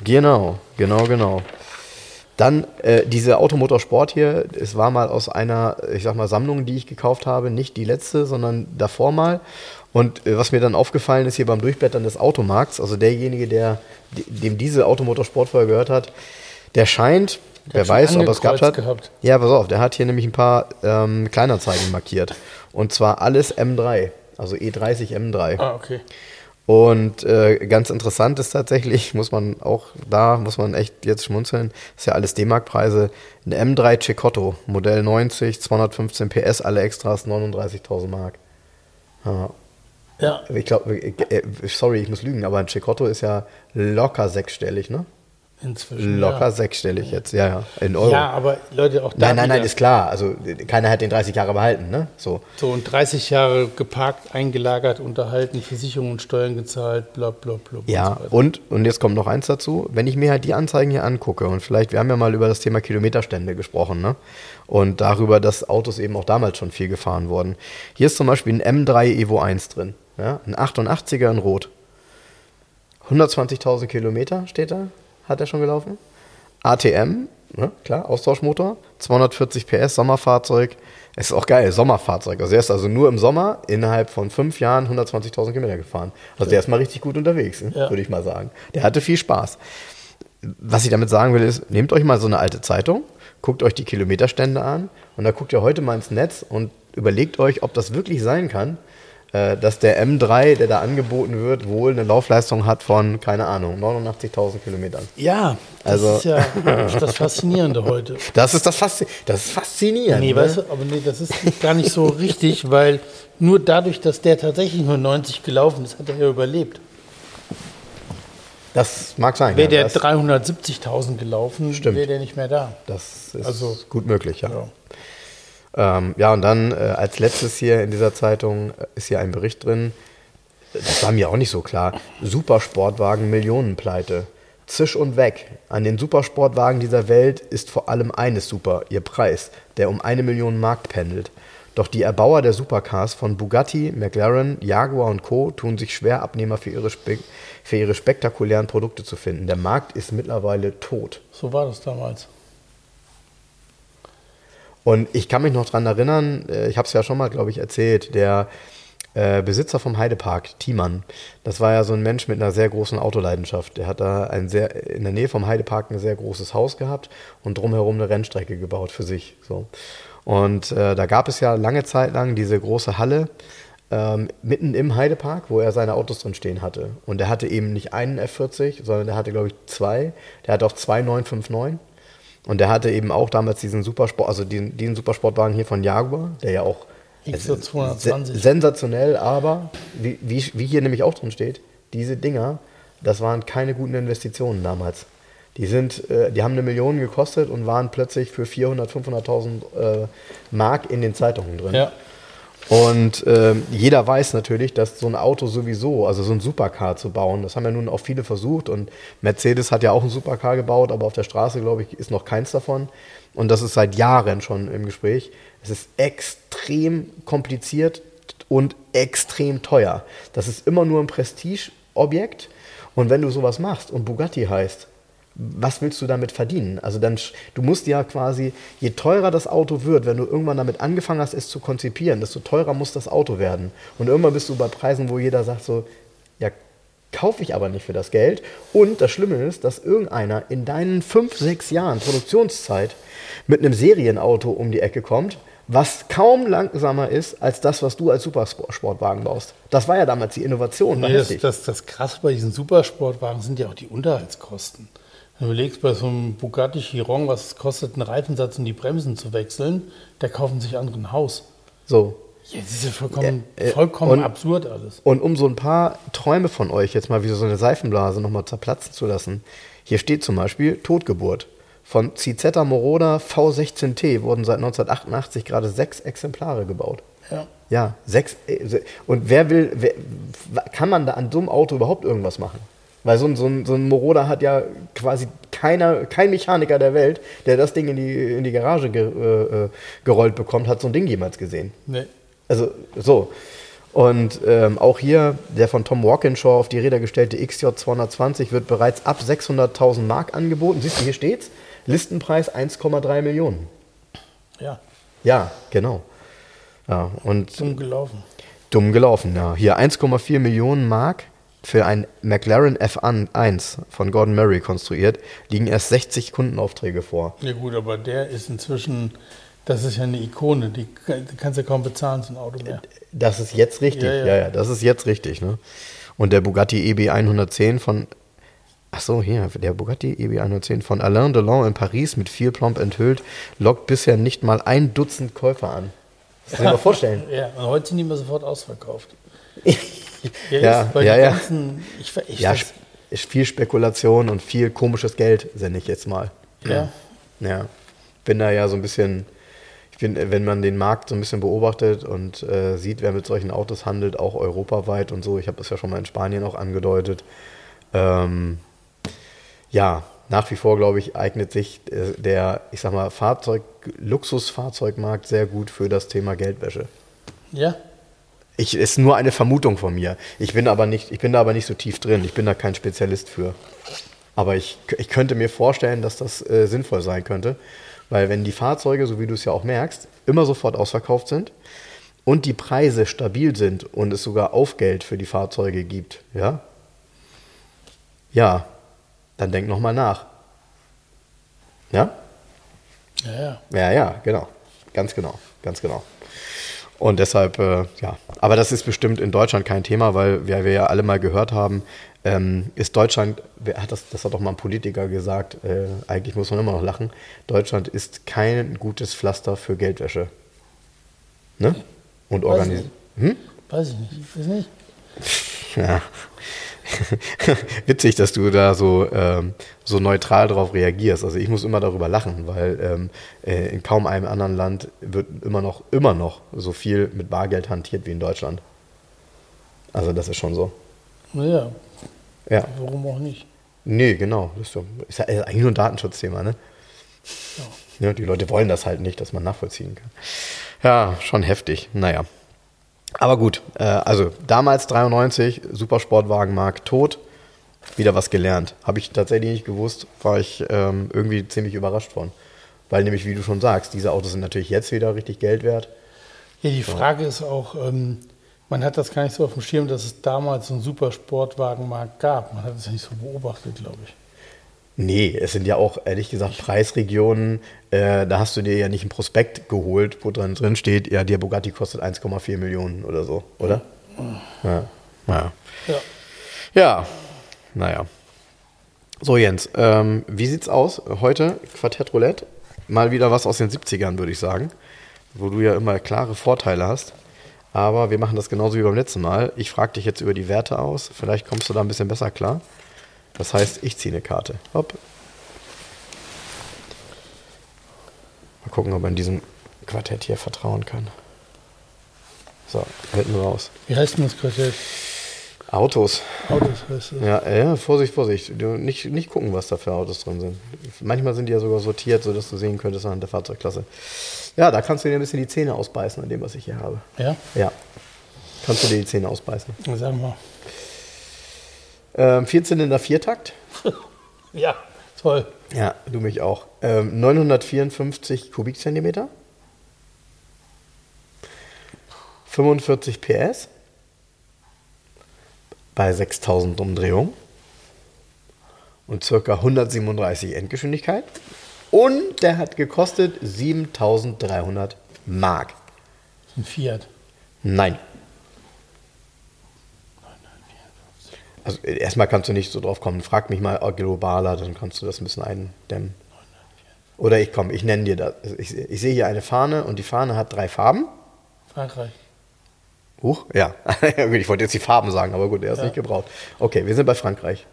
Genau, genau, genau. Dann äh, diese Automotorsport hier, es war mal aus einer, ich sag mal, Sammlung, die ich gekauft habe, nicht die letzte, sondern davor mal. Und äh, was mir dann aufgefallen ist hier beim Durchblättern des Automarkts, also derjenige, der de- dem diese Automotorsport vorher gehört hat, der scheint, wer hat schon weiß, ob er es gehabt hat. gehabt. Ja, pass auf, der hat hier nämlich ein paar ähm, Kleinanzeigen markiert. Und zwar alles M3, also E E30 M3. Ah, okay. Und äh, ganz interessant ist tatsächlich, muss man auch da, muss man echt jetzt schmunzeln, ist ja alles D-Mark-Preise. Ein M3 Cecotto, Modell 90, 215 PS, alle Extras, 39.000 Mark. Ja. Ja. Ich glaube, äh, sorry, ich muss lügen, aber ein Cecotto ist ja locker sechsstellig, ne? Inzwischen. Locker ja. sechsstellig jetzt, ja, ja, in Euro. Ja, aber Leute, auch da nein, nein, nein, ist klar. Also keiner hat den 30 Jahre behalten, ne? So. so und 30 Jahre geparkt, eingelagert, unterhalten, Versicherungen und Steuern gezahlt, bla bla bla. Ja, und so und, und jetzt kommt noch eins dazu, wenn ich mir halt die Anzeigen hier angucke und vielleicht, wir haben ja mal über das Thema Kilometerstände gesprochen, ne? Und darüber, dass Autos eben auch damals schon viel gefahren wurden. Hier ist zum Beispiel ein M3 Evo 1 drin, ja? ein 88er in Rot. 120.000 Kilometer steht da, hat er schon gelaufen. ATM, ne? klar, Austauschmotor, 240 PS, Sommerfahrzeug. Es ist auch geil, Sommerfahrzeug. Also er ist also nur im Sommer innerhalb von fünf Jahren 120.000 Kilometer gefahren. Also der ist mal richtig gut unterwegs, ne? Ja. würde ich mal sagen. Der hatte viel Spaß. Was ich damit sagen will, ist, nehmt euch mal so eine alte Zeitung, guckt euch die Kilometerstände an und dann guckt ihr heute mal ins Netz und überlegt euch, ob das wirklich sein kann, dass der M3, der da angeboten wird, wohl eine Laufleistung hat von, keine Ahnung, 89.000 Kilometern. Ja, das Also- ist ja das Faszinierende heute. Das ist das, Faszi das ist faszinierend. Nee, ne? weißt du, aber nee, das ist gar nicht so richtig, weil nur dadurch, dass der tatsächlich nur 90 gelaufen ist, hat er ja überlebt. Das mag sein. Wäre ja, der das, 370.000 gelaufen, wäre der nicht mehr da. das ist Also- gut möglich, ja. Ja. Ähm, ja, und dann äh, als letztes hier in dieser Zeitung äh, ist hier ein Bericht drin. Das war mir auch nicht so klar. Supersportwagen Millionenpleite. Zisch und weg. An den Supersportwagen dieser Welt ist vor allem eines super, ihr Preis, der um eine Million Mark pendelt. Doch die Erbauer der Supercars von Bugatti, McLaren, Jaguar und Co. tun sich schwer, Abnehmer für ihre, spe für ihre spektakulären Produkte zu finden. Der Markt ist mittlerweile tot. So war das damals. Und ich kann mich noch daran erinnern, äh, ich habe es ja schon mal, glaube ich, erzählt, der äh, Besitzer vom Heidepark, Thiemann, das war ja so ein Mensch mit einer sehr großen Autoleidenschaft. Der hat da ein sehr, in der Nähe vom Heidepark ein sehr großes Haus gehabt und drumherum eine Rennstrecke gebaut für sich. So. Und äh, da gab es ja lange Zeit lang diese große Halle ähm, mitten im Heidepark, wo er seine Autos drin stehen hatte. Und er hatte eben nicht einen F40, sondern er hatte, glaube ich, zwei. Der hatte auch zwei 959. Und der hatte eben auch damals diesen Supersport, also diesen, diesen Supersportwagen hier von Jaguar, der ja auch 220. sensationell, aber wie, wie, wie hier nämlich auch drin steht, diese Dinger, das waren keine guten Investitionen damals. Die, sind, äh, die haben eine Million gekostet und waren plötzlich für 400.000, 500.000 äh, Mark in den Zeitungen drin. Ja. Und äh, jeder weiß natürlich, dass so ein Auto sowieso, also so ein Supercar zu bauen, das haben ja nun auch viele versucht und Mercedes hat ja auch ein Supercar gebaut, aber auf der Straße, glaube ich, ist noch keins davon. Und das ist seit Jahren schon im Gespräch. Es ist extrem kompliziert und extrem teuer. Das ist immer nur ein Prestigeobjekt. Und wenn du sowas machst und Bugatti heißt, was willst du damit verdienen? Also dann, du musst ja quasi, je teurer das Auto wird, wenn du irgendwann damit angefangen hast, es zu konzipieren, desto teurer muss das Auto werden. Und irgendwann bist du bei Preisen, wo jeder sagt so, ja, kaufe ich aber nicht für das Geld. Und das Schlimme ist, dass irgendeiner in deinen fünf, sechs Jahren Produktionszeit mit einem Serienauto um die Ecke kommt, was kaum langsamer ist als das, was du als Supersportwagen baust. Das war ja damals die Innovation. Nee, das, das, das Krasse bei diesen Supersportwagen sind ja auch die Unterhaltskosten. Wenn du überlegst, bei so einem Bugatti Chiron, was es kostet, einen Reifensatz und die Bremsen zu wechseln, da kaufen sich andere ein Haus. So. Ja, das ist ja vollkommen, äh, vollkommen und, absurd alles. Und um so ein paar Träume von euch jetzt mal wie so eine Seifenblase nochmal zerplatzen zu lassen. Hier steht zum Beispiel Totgeburt. Von Cizetta Moroda V16T wurden seit 1988 gerade sechs Exemplare gebaut. Ja. Ja, sechs. äh, Und wer will, wer, kann man da an so einem Auto überhaupt irgendwas machen? Weil so ein, so, ein, so ein Moroder hat ja quasi keiner, kein Mechaniker der Welt, der das Ding in die, in die Garage ge, äh, gerollt bekommt, hat so ein Ding jemals gesehen. Nee. Also so. Und ähm, auch hier der von Tom Walkinshaw auf die Räder gestellte XJ 220 wird bereits ab 600.000 Mark angeboten. Siehst du, hier steht's. Listenpreis 1,3 Millionen. Ja. Ja, genau. Ja, und Dumm gelaufen. dumm gelaufen, ja. Hier 1,4 Millionen Mark für ein McLaren F1 von Gordon Murray konstruiert, liegen erst 60 Kundenaufträge vor. Ja gut, aber der ist inzwischen, das ist ja eine Ikone, die, kannst du ja kaum bezahlen, so ein Auto mehr. Das ist jetzt richtig, Ja, ja, ja. ja, das ist jetzt richtig. Ne? Und der Bugatti E EB 110 von, ach so, hier, der Bugatti E EB 110 von Alain Delon in Paris mit viel Plomb enthüllt, lockt bisher nicht mal ein Dutzend Käufer an. Das kann ich mir vorstellen. Ja, und heute sind die immer sofort ausverkauft. Ja, ist bei ja, ja. Ganzen, ich, ich Ja, ist viel Spekulation und viel komisches Geld, sende ich jetzt mal. ja. Ja, bin da ja so ein bisschen, ich bin, wenn man den Markt so ein bisschen beobachtet und äh, sieht, wer mit solchen Autos handelt, auch europaweit und so, ich habe das ja schon mal in Spanien auch angedeutet. Ähm, ja, nach wie vor, glaube ich, eignet sich äh, der, ich sag mal, Fahrzeug, Luxusfahrzeugmarkt sehr gut für das Thema Geldwäsche. ja, Ich, ist nur eine Vermutung von mir. Ich bin aber nicht, ich bin da aber nicht so tief drin. Ich bin da kein Spezialist für. Aber ich, ich könnte mir vorstellen, dass das äh, sinnvoll sein könnte. Weil wenn die Fahrzeuge, so wie du es ja auch merkst, immer sofort ausverkauft sind und die Preise stabil sind und es sogar Aufgeld für die Fahrzeuge gibt, ja, ja, dann denk nochmal nach. Ja? ja, ja. Ja, ja, genau. Ganz genau, ganz genau. Und deshalb, äh, ja, aber das ist bestimmt in Deutschland kein Thema, weil wir, wir ja alle mal gehört haben, ähm, ist Deutschland, wer hat das, das hat doch mal ein Politiker gesagt, äh, eigentlich muss man immer noch lachen, Deutschland ist kein gutes Pflaster für Geldwäsche. Ne? Und organisiert. Hm? Weiß ich nicht. Ich weiß nicht. Ja. Witzig, dass du da so, ähm, so neutral drauf reagierst. Also ich muss immer darüber lachen, weil ähm, äh, in kaum einem anderen Land wird immer noch, immer noch so viel mit Bargeld hantiert wie in Deutschland. Also das ist schon so. Naja, Ja. warum auch nicht? Nee, genau. Das ist, so, ist ja eigentlich nur ein Datenschutzthema, ne? Ja, die Leute wollen das halt nicht, dass man nachvollziehen kann. Ja, schon heftig. Naja. Aber gut, äh, also damals 93, Supersportwagenmarkt tot, wieder was gelernt. Habe ich tatsächlich nicht gewusst, war ich ähm, irgendwie ziemlich überrascht von. Weil nämlich, wie du schon sagst, diese Autos sind natürlich jetzt wieder richtig Geld wert. Ja, die Frage ist auch, ähm, man hat das gar nicht so auf dem Schirm, dass es damals so einen Supersportwagenmarkt gab. Man hat es ja nicht so beobachtet, glaube ich. Nee, es sind ja auch, ehrlich gesagt, Preisregionen. Äh, da hast du dir ja nicht ein Prospekt geholt, wo dran drin steht, ja, der Bugatti kostet 1,4 Millionen oder so, oder? Ja. Naja. Ja. Ja, naja. So, Jens, ähm, wie sieht's aus heute? Quartett Roulette. Mal wieder was aus den 70ern, würde ich sagen. Wo du ja immer klare Vorteile hast. Aber wir machen das genauso wie beim letzten Mal. Ich frage dich jetzt über die Werte aus. Vielleicht kommst du da ein bisschen besser klar. Das heißt, ich ziehe eine Karte. Hopp. Mal gucken, ob man diesem Quartett hier vertrauen kann. So, halten wir raus. Wie heißt denn das Quartett? Autos. Autos heißt es. Ja, ja, Vorsicht, Vorsicht. Du, nicht, nicht gucken, was da für Autos drin sind. Manchmal sind die ja sogar sortiert, sodass du sehen könntest anhand der Fahrzeugklasse. Ja, da kannst du dir ein bisschen die Zähne ausbeißen an dem, was ich hier habe. Ja? Ja. Kannst du dir die Zähne ausbeißen. Sag mal. Ähm, Vierzylinder Viertakt. Ja, toll. Ja, du mich auch. Ähm, 954 Kubikzentimeter. 45 PS. Bei 6000 Umdrehungen. Und circa 137 Endgeschwindigkeit. Und der hat gekostet 7300 Mark. Ein Fiat. Nein. Also äh, erstmal kannst du nicht so drauf kommen. Frag mich mal äh, globaler, dann kannst du das ein bisschen eindämmen. Oder ich komme, ich nenne dir das. Ich, ich sehe hier eine Fahne und die Fahne hat drei Farben. Frankreich. Huch, ja. Ich wollte jetzt die Farben sagen, aber gut, er ist Ja. nicht gebraucht. Okay, wir sind bei Frankreich.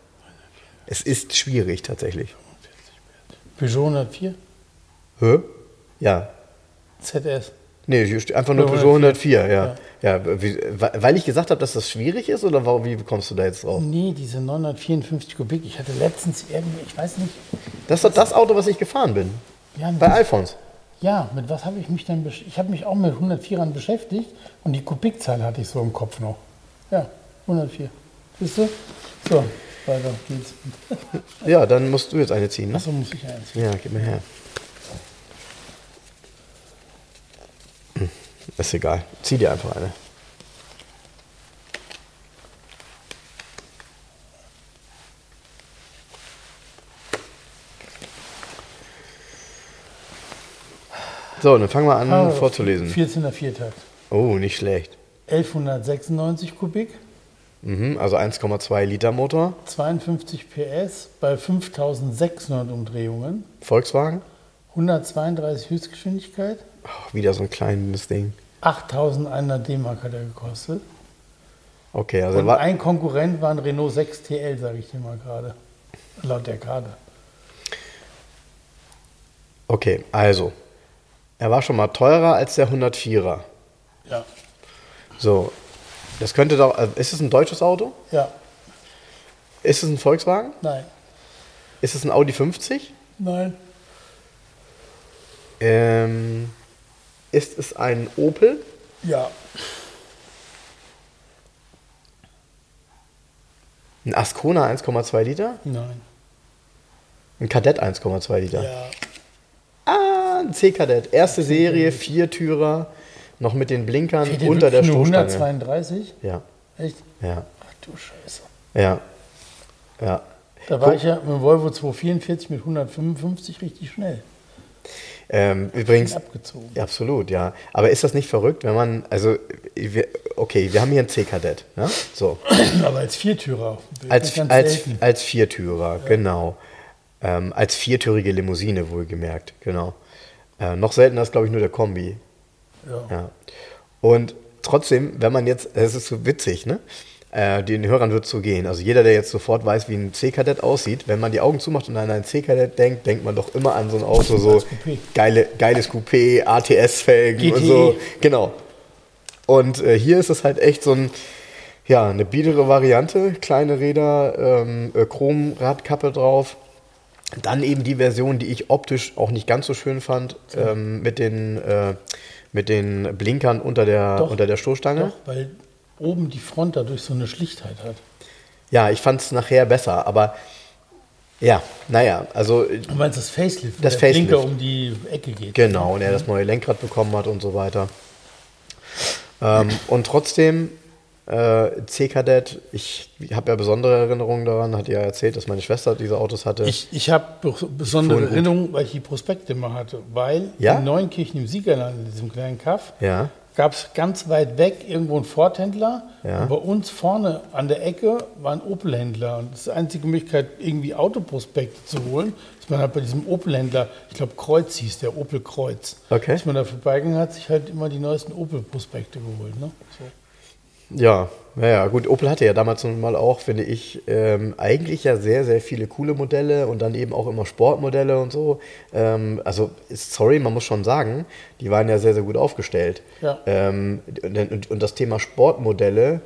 Es ist schwierig tatsächlich. Peugeot 104. Hä? Ja. ZS. Nee, hier steht einfach nur Peugeot Peugeot 104, ja. ja. wie, weil ich gesagt habe, dass das schwierig ist oder warum, wie kommst du da jetzt drauf? Nee, diese 954 Kubik. Ich hatte letztens irgendwie, ich weiß nicht. Das ist doch das Auto, was ich gefahren bin. Ja, Bei Alfons. ja, mit was habe ich mich denn besch- Ich habe mich auch mit 104ern beschäftigt und die Kubikzahl hatte ich so im Kopf noch. Ja, 104. Siehst du? So, weiter geht's. Ja, dann musst du jetzt eine ziehen. Ne? Achso, muss ich eins. Ja, gib mir her. Ist egal. Zieh dir einfach eine. So, dann fangen wir an Ah, vorzulesen. 14er Viertakt. Oh, nicht schlecht. 1196 Kubik, Mhm, also 1,2 Liter Motor. 52 PS bei 5600 Umdrehungen, Volkswagen. 132 Höchstgeschwindigkeit, Oh, wieder so ein kleines Ding. 8100 D-Mark hat er gekostet. Okay, also Und ein Konkurrent war ein Renault 6 TL, sage ich dir mal gerade. Laut der Karte. okay, also. Er war schon mal teurer als der 104er. Ja. So, das könnte doch. äh, Ist es ein deutsches Auto? Ja. Ist es ein Volkswagen? Nein. Ist es ein Audi 50? Nein. Ähm, ist es ein Opel? Ja. Ein Ascona 1,2 Liter? Nein. Ein Kadett 1,2 Liter? Ja. Ah, ein C-Kadett. Erste Serie, Viertürer, noch mit den Blinkern der unter der Stoßstange. 132? Ja, Echt? ja, Ach du Scheiße. ja, ja. Da war Guck. ich ja mit dem Volvo 244 mit 155 richtig schnell. Ähm, übrigens, Abgezogen. Ja, absolut, ja. Aber ist das nicht verrückt, wenn man, also, wir, okay, wir haben hier einen C-Kadett, ne? So. Aber als Viertürer. Als, als, selten. als Viertürer, genau. Ähm, als viertürige Limousine, wohlgemerkt, genau. Äh, noch seltener ist, glaube ich, nur der Kombi. Ja. Ja. Und trotzdem, wenn man jetzt, es ist so witzig, ne? Äh, den Hörern wird so gehen. Also jeder, der jetzt sofort weiß, wie ein C-Kadett aussieht, wenn man die Augen zumacht und an einen C-Kadett denkt, denkt man doch immer an so ein Auto, so geile, geiles Coupé, ATS-Felgen und so. Genau. Und äh, hier ist es halt echt so ein, ja, eine biedere Variante, kleine Räder, ähm, äh, Chromradkappe drauf. Dann eben die Version, die ich optisch auch nicht ganz so schön fand, ähm, mit, den, äh, mit den Blinkern unter der, Doch. unter der Stoßstange. Doch, weil oben die Front dadurch so eine Schlichtheit hat. Ja, ich fand es nachher besser, aber ja, naja, also äh, Du meinst das Facelift, Das der Blinker Facelift. um die Ecke geht. genau, und er das neue Lenkrad bekommen hat und so weiter. Ähm, und trotzdem, äh, C-Kadett, ich habe ja besondere Erinnerungen daran, hat ja erzählt, dass meine Schwester diese Autos hatte. Ich, ich habe besondere. Erinnerungen, weil ich die Prospekte immer hatte. Weil Ja? in Neunkirchen im Siegerland, in diesem kleinen Kaff, ja, gab es ganz weit weg irgendwo einen Ford-Händler. Ja. Und bei uns vorne an der Ecke war ein Opel-Händler. Und das ist die einzige Möglichkeit, irgendwie Autoprospekte zu holen, ist man halt bei diesem Opel-Händler, ich glaube Kreuz hieß der, Opel Kreuz. Okay. Ist man da vorbeigegangen, hat sich halt immer die neuesten Opel-Prospekte geholt. Ne? So. Ja, naja, gut, Opel hatte ja damals nun mal auch, finde ich, ähm, eigentlich ja sehr, sehr viele coole Modelle und dann eben auch immer Sportmodelle und so. Ähm, also, sorry, man muss schon sagen, die waren ja sehr, sehr gut aufgestellt. Ja. Ähm, und, und, und das Thema Sportmodelle,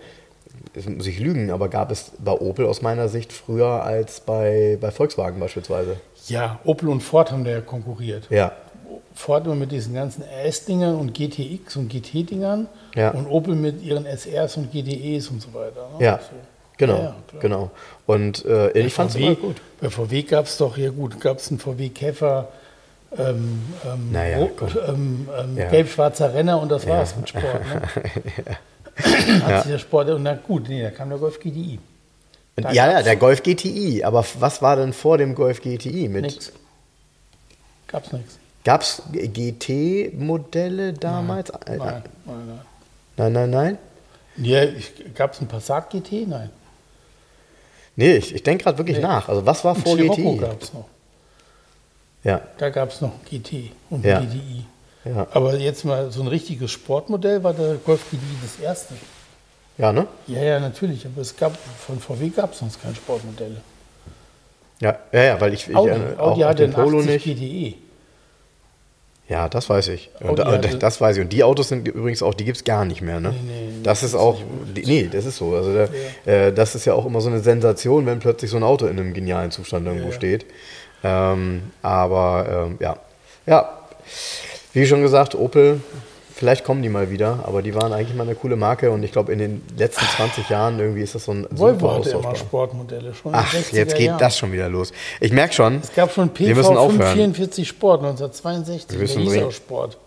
das muss ich lügen, aber gab es bei Opel aus meiner Sicht früher als bei, bei Volkswagen beispielsweise. Ja, Opel und Ford haben da ja konkurriert. Ja, Ford mit diesen ganzen RS-Dingern und GTX und GT-Dingern Ja. und Opel mit ihren SRs und GTEs und so weiter. Ne? ja, So. genau, Ja, ja, genau. Und äh, ich fand es immer gut. Bei VW gab es doch, ja gut, gab es einen VW Käfer, ähm, ähm, Naja, ähm, ähm, Ja. gelb-schwarzer Renner und das war's mit Sport. Ne? Hat Ja. sich der Sport, und na gut, nee, da kam der Golf GTI. Da ja, ja, der Golf GTI. Aber was war denn vor dem Golf GTI? Mit, Nix. Gab's nichts. Gab es GT-Modelle damals? Äh, Nein, nein, nein. nein, nein. nein? Ja, gab es einen Passat GT? Nein. Nee, ich, ich denke gerade wirklich Nee. nach. Also was war Ein vor Scirocco GTI? gab es noch. Ja, Da gab es noch GT und Ja. GTI. ja. Aber jetzt mal so ein richtiges Sportmodell war der Golf GTI das erste. Ja, ne? Ja, ja, natürlich. Aber es gab von VW gab es sonst keine Sportmodelle. Ja, ja, ja weil ich, ich Audi, äh, auch, Audi hatte den Polo 80 nicht. GTE. Ja, das weiß ich. Und, hatte- und das weiß ich. Und die Autos sind übrigens auch, die gibt es gar nicht mehr, ne? Nee, nee, das ist auch, die, nee, das ist so. Also der, äh, das ist ja auch immer so eine Sensation, wenn plötzlich so ein Auto in einem genialen Zustand irgendwo Ja. steht. Ähm, aber ähm, ja, ja, wie schon gesagt, Opel, vielleicht kommen die mal wieder, aber die waren eigentlich mal eine coole Marke und ich glaube in den letzten 20 Jahren irgendwie ist das so ein Volvo super hatte immer. Sportmodelle schon. Ach, 60er jetzt geht Jahren. das schon wieder los. Ich merke schon, Es gab schon Wir PV müssen aufhören. 544 Sport 1962. Wir Der müssen hieß auch Sport.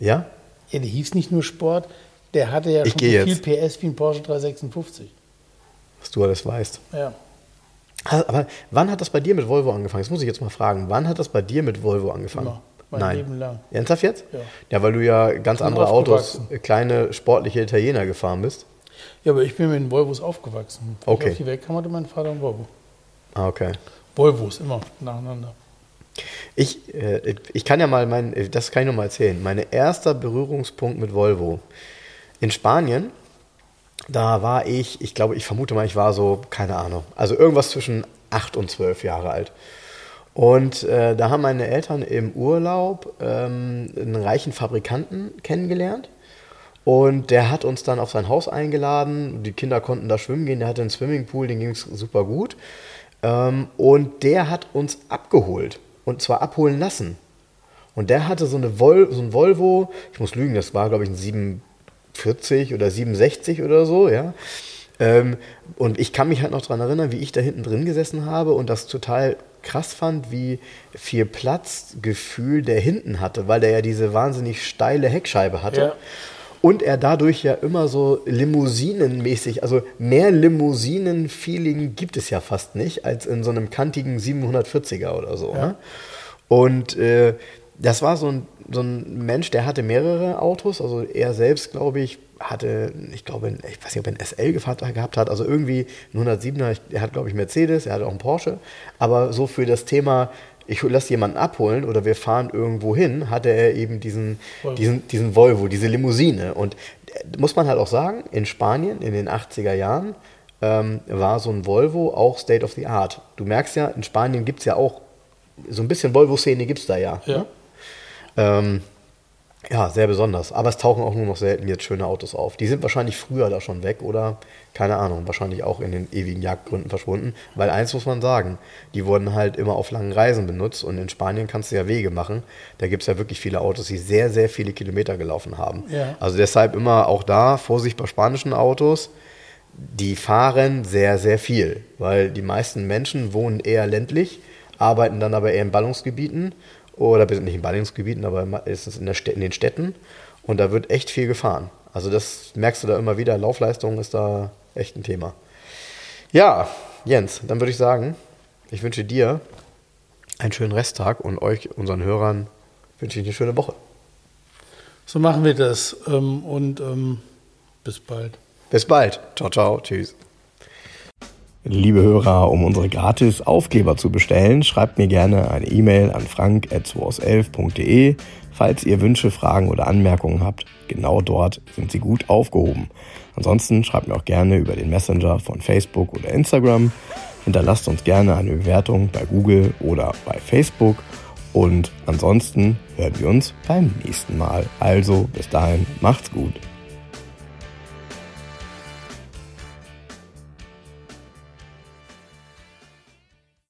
ja, Ja, der hieß nicht nur Sport, der hatte ja Ich schon so viel jetzt. PS wie ein Porsche 356. was du alles weißt. Ja. Aber wann hat das bei dir mit Volvo angefangen? Das muss ich jetzt mal fragen. Wann hat das bei dir mit Volvo angefangen? Immer. Mein Nein. Leben lang. Ernsthaft jetzt? Ja. Ja, weil du ja ganz andere Autos, kleine sportliche Italiener gefahren bist. Ja, aber ich bin mit den Volvos aufgewachsen. Als Okay. ich auf die Welt kam, hatte mein Vater ein Volvo. Ah, okay. Volvos, immer nacheinander. Ich, äh, ich kann ja mal mein, äh, das kann ich noch mal erzählen. Mein erster Berührungspunkt mit Volvo in Spanien, da war ich, ich glaube, ich vermute mal, ich war so, keine Ahnung, also irgendwas zwischen acht und zwölf Jahre alt. Und äh, da haben meine Eltern im Urlaub ähm, einen reichen Fabrikanten kennengelernt. Und der hat uns dann auf sein Haus eingeladen. Die Kinder konnten da schwimmen gehen. Der hatte einen Swimmingpool, den ging es super gut. Ähm, und der hat uns abgeholt. Und zwar abholen lassen. Und der hatte so, eine Vol so ein Volvo, ich muss lügen, das war glaube ich ein 740 oder 760 oder so, ja. Ähm, und ich kann mich halt noch daran erinnern, wie ich da hinten drin gesessen habe und das total krass fand, wie viel Platzgefühl der hinten hatte, weil der ja diese wahnsinnig steile Heckscheibe hatte. Ja. Und er dadurch ja immer so limousinenmäßig, also mehr Limousinen-Feeling gibt es ja fast nicht, als in so einem kantigen 740er oder so. Ne? Und äh, das war so ein, so ein Mensch, der hatte mehrere Autos, also er selbst, glaube ich, hatte, ich glaube, ich weiß nicht, ob er ein SL gehabt hat, also irgendwie ein 107er, er hat, glaube ich, Mercedes, er hatte auch einen Porsche, aber so für das Thema ich lasse jemanden abholen oder wir fahren irgendwo hin, hatte er eben diesen, diesen, diesen Volvo, diese Limousine. Und äh, muss man halt auch sagen, in Spanien in den 80er Jahren ähm, war so ein Volvo auch State of the Art. Du merkst ja, in Spanien gibt es ja auch so ein bisschen Volvo-Szene gibt es da ja. Ja. Ne? Ähm, ja, sehr besonders. Aber es tauchen auch nur noch selten jetzt schöne Autos auf. Die sind wahrscheinlich früher da schon weg oder, keine Ahnung, wahrscheinlich auch in den ewigen Jagdgründen verschwunden. Weil eins muss man sagen, die wurden halt immer auf langen Reisen benutzt und in Spanien kannst du ja Wege machen. Da gibt es ja wirklich viele Autos, die sehr, sehr viele Kilometer gelaufen haben. Ja. Also deshalb immer auch da, Vorsicht bei spanischen Autos. Die fahren sehr, sehr viel, weil die meisten Menschen wohnen eher ländlich, arbeiten dann aber eher in Ballungsgebieten oder nicht in Ballungsgebieten, aber meistens in, in den Städten und da wird echt viel gefahren. Also das merkst du da immer wieder, Laufleistung ist da echt ein Thema. Ja, Jens, dann würde ich sagen, ich wünsche dir einen schönen Resttag und euch, unseren Hörern, wünsche ich eine schöne Woche. So machen wir das. Ähm, und ähm, bis bald. Bis bald. Ciao, ciao. Tschüss. Liebe Hörer, um unsere gratis Aufkleber zu bestellen, schreibt mir gerne eine E-Mail an frank.211.de. Falls ihr Wünsche, Fragen oder Anmerkungen habt, genau dort sind sie gut aufgehoben. Ansonsten schreibt mir auch gerne über den Messenger von Facebook oder Instagram. Hinterlasst uns gerne eine Bewertung bei Google oder bei Facebook. Und ansonsten hören wir uns beim nächsten Mal. Also bis dahin, macht's gut.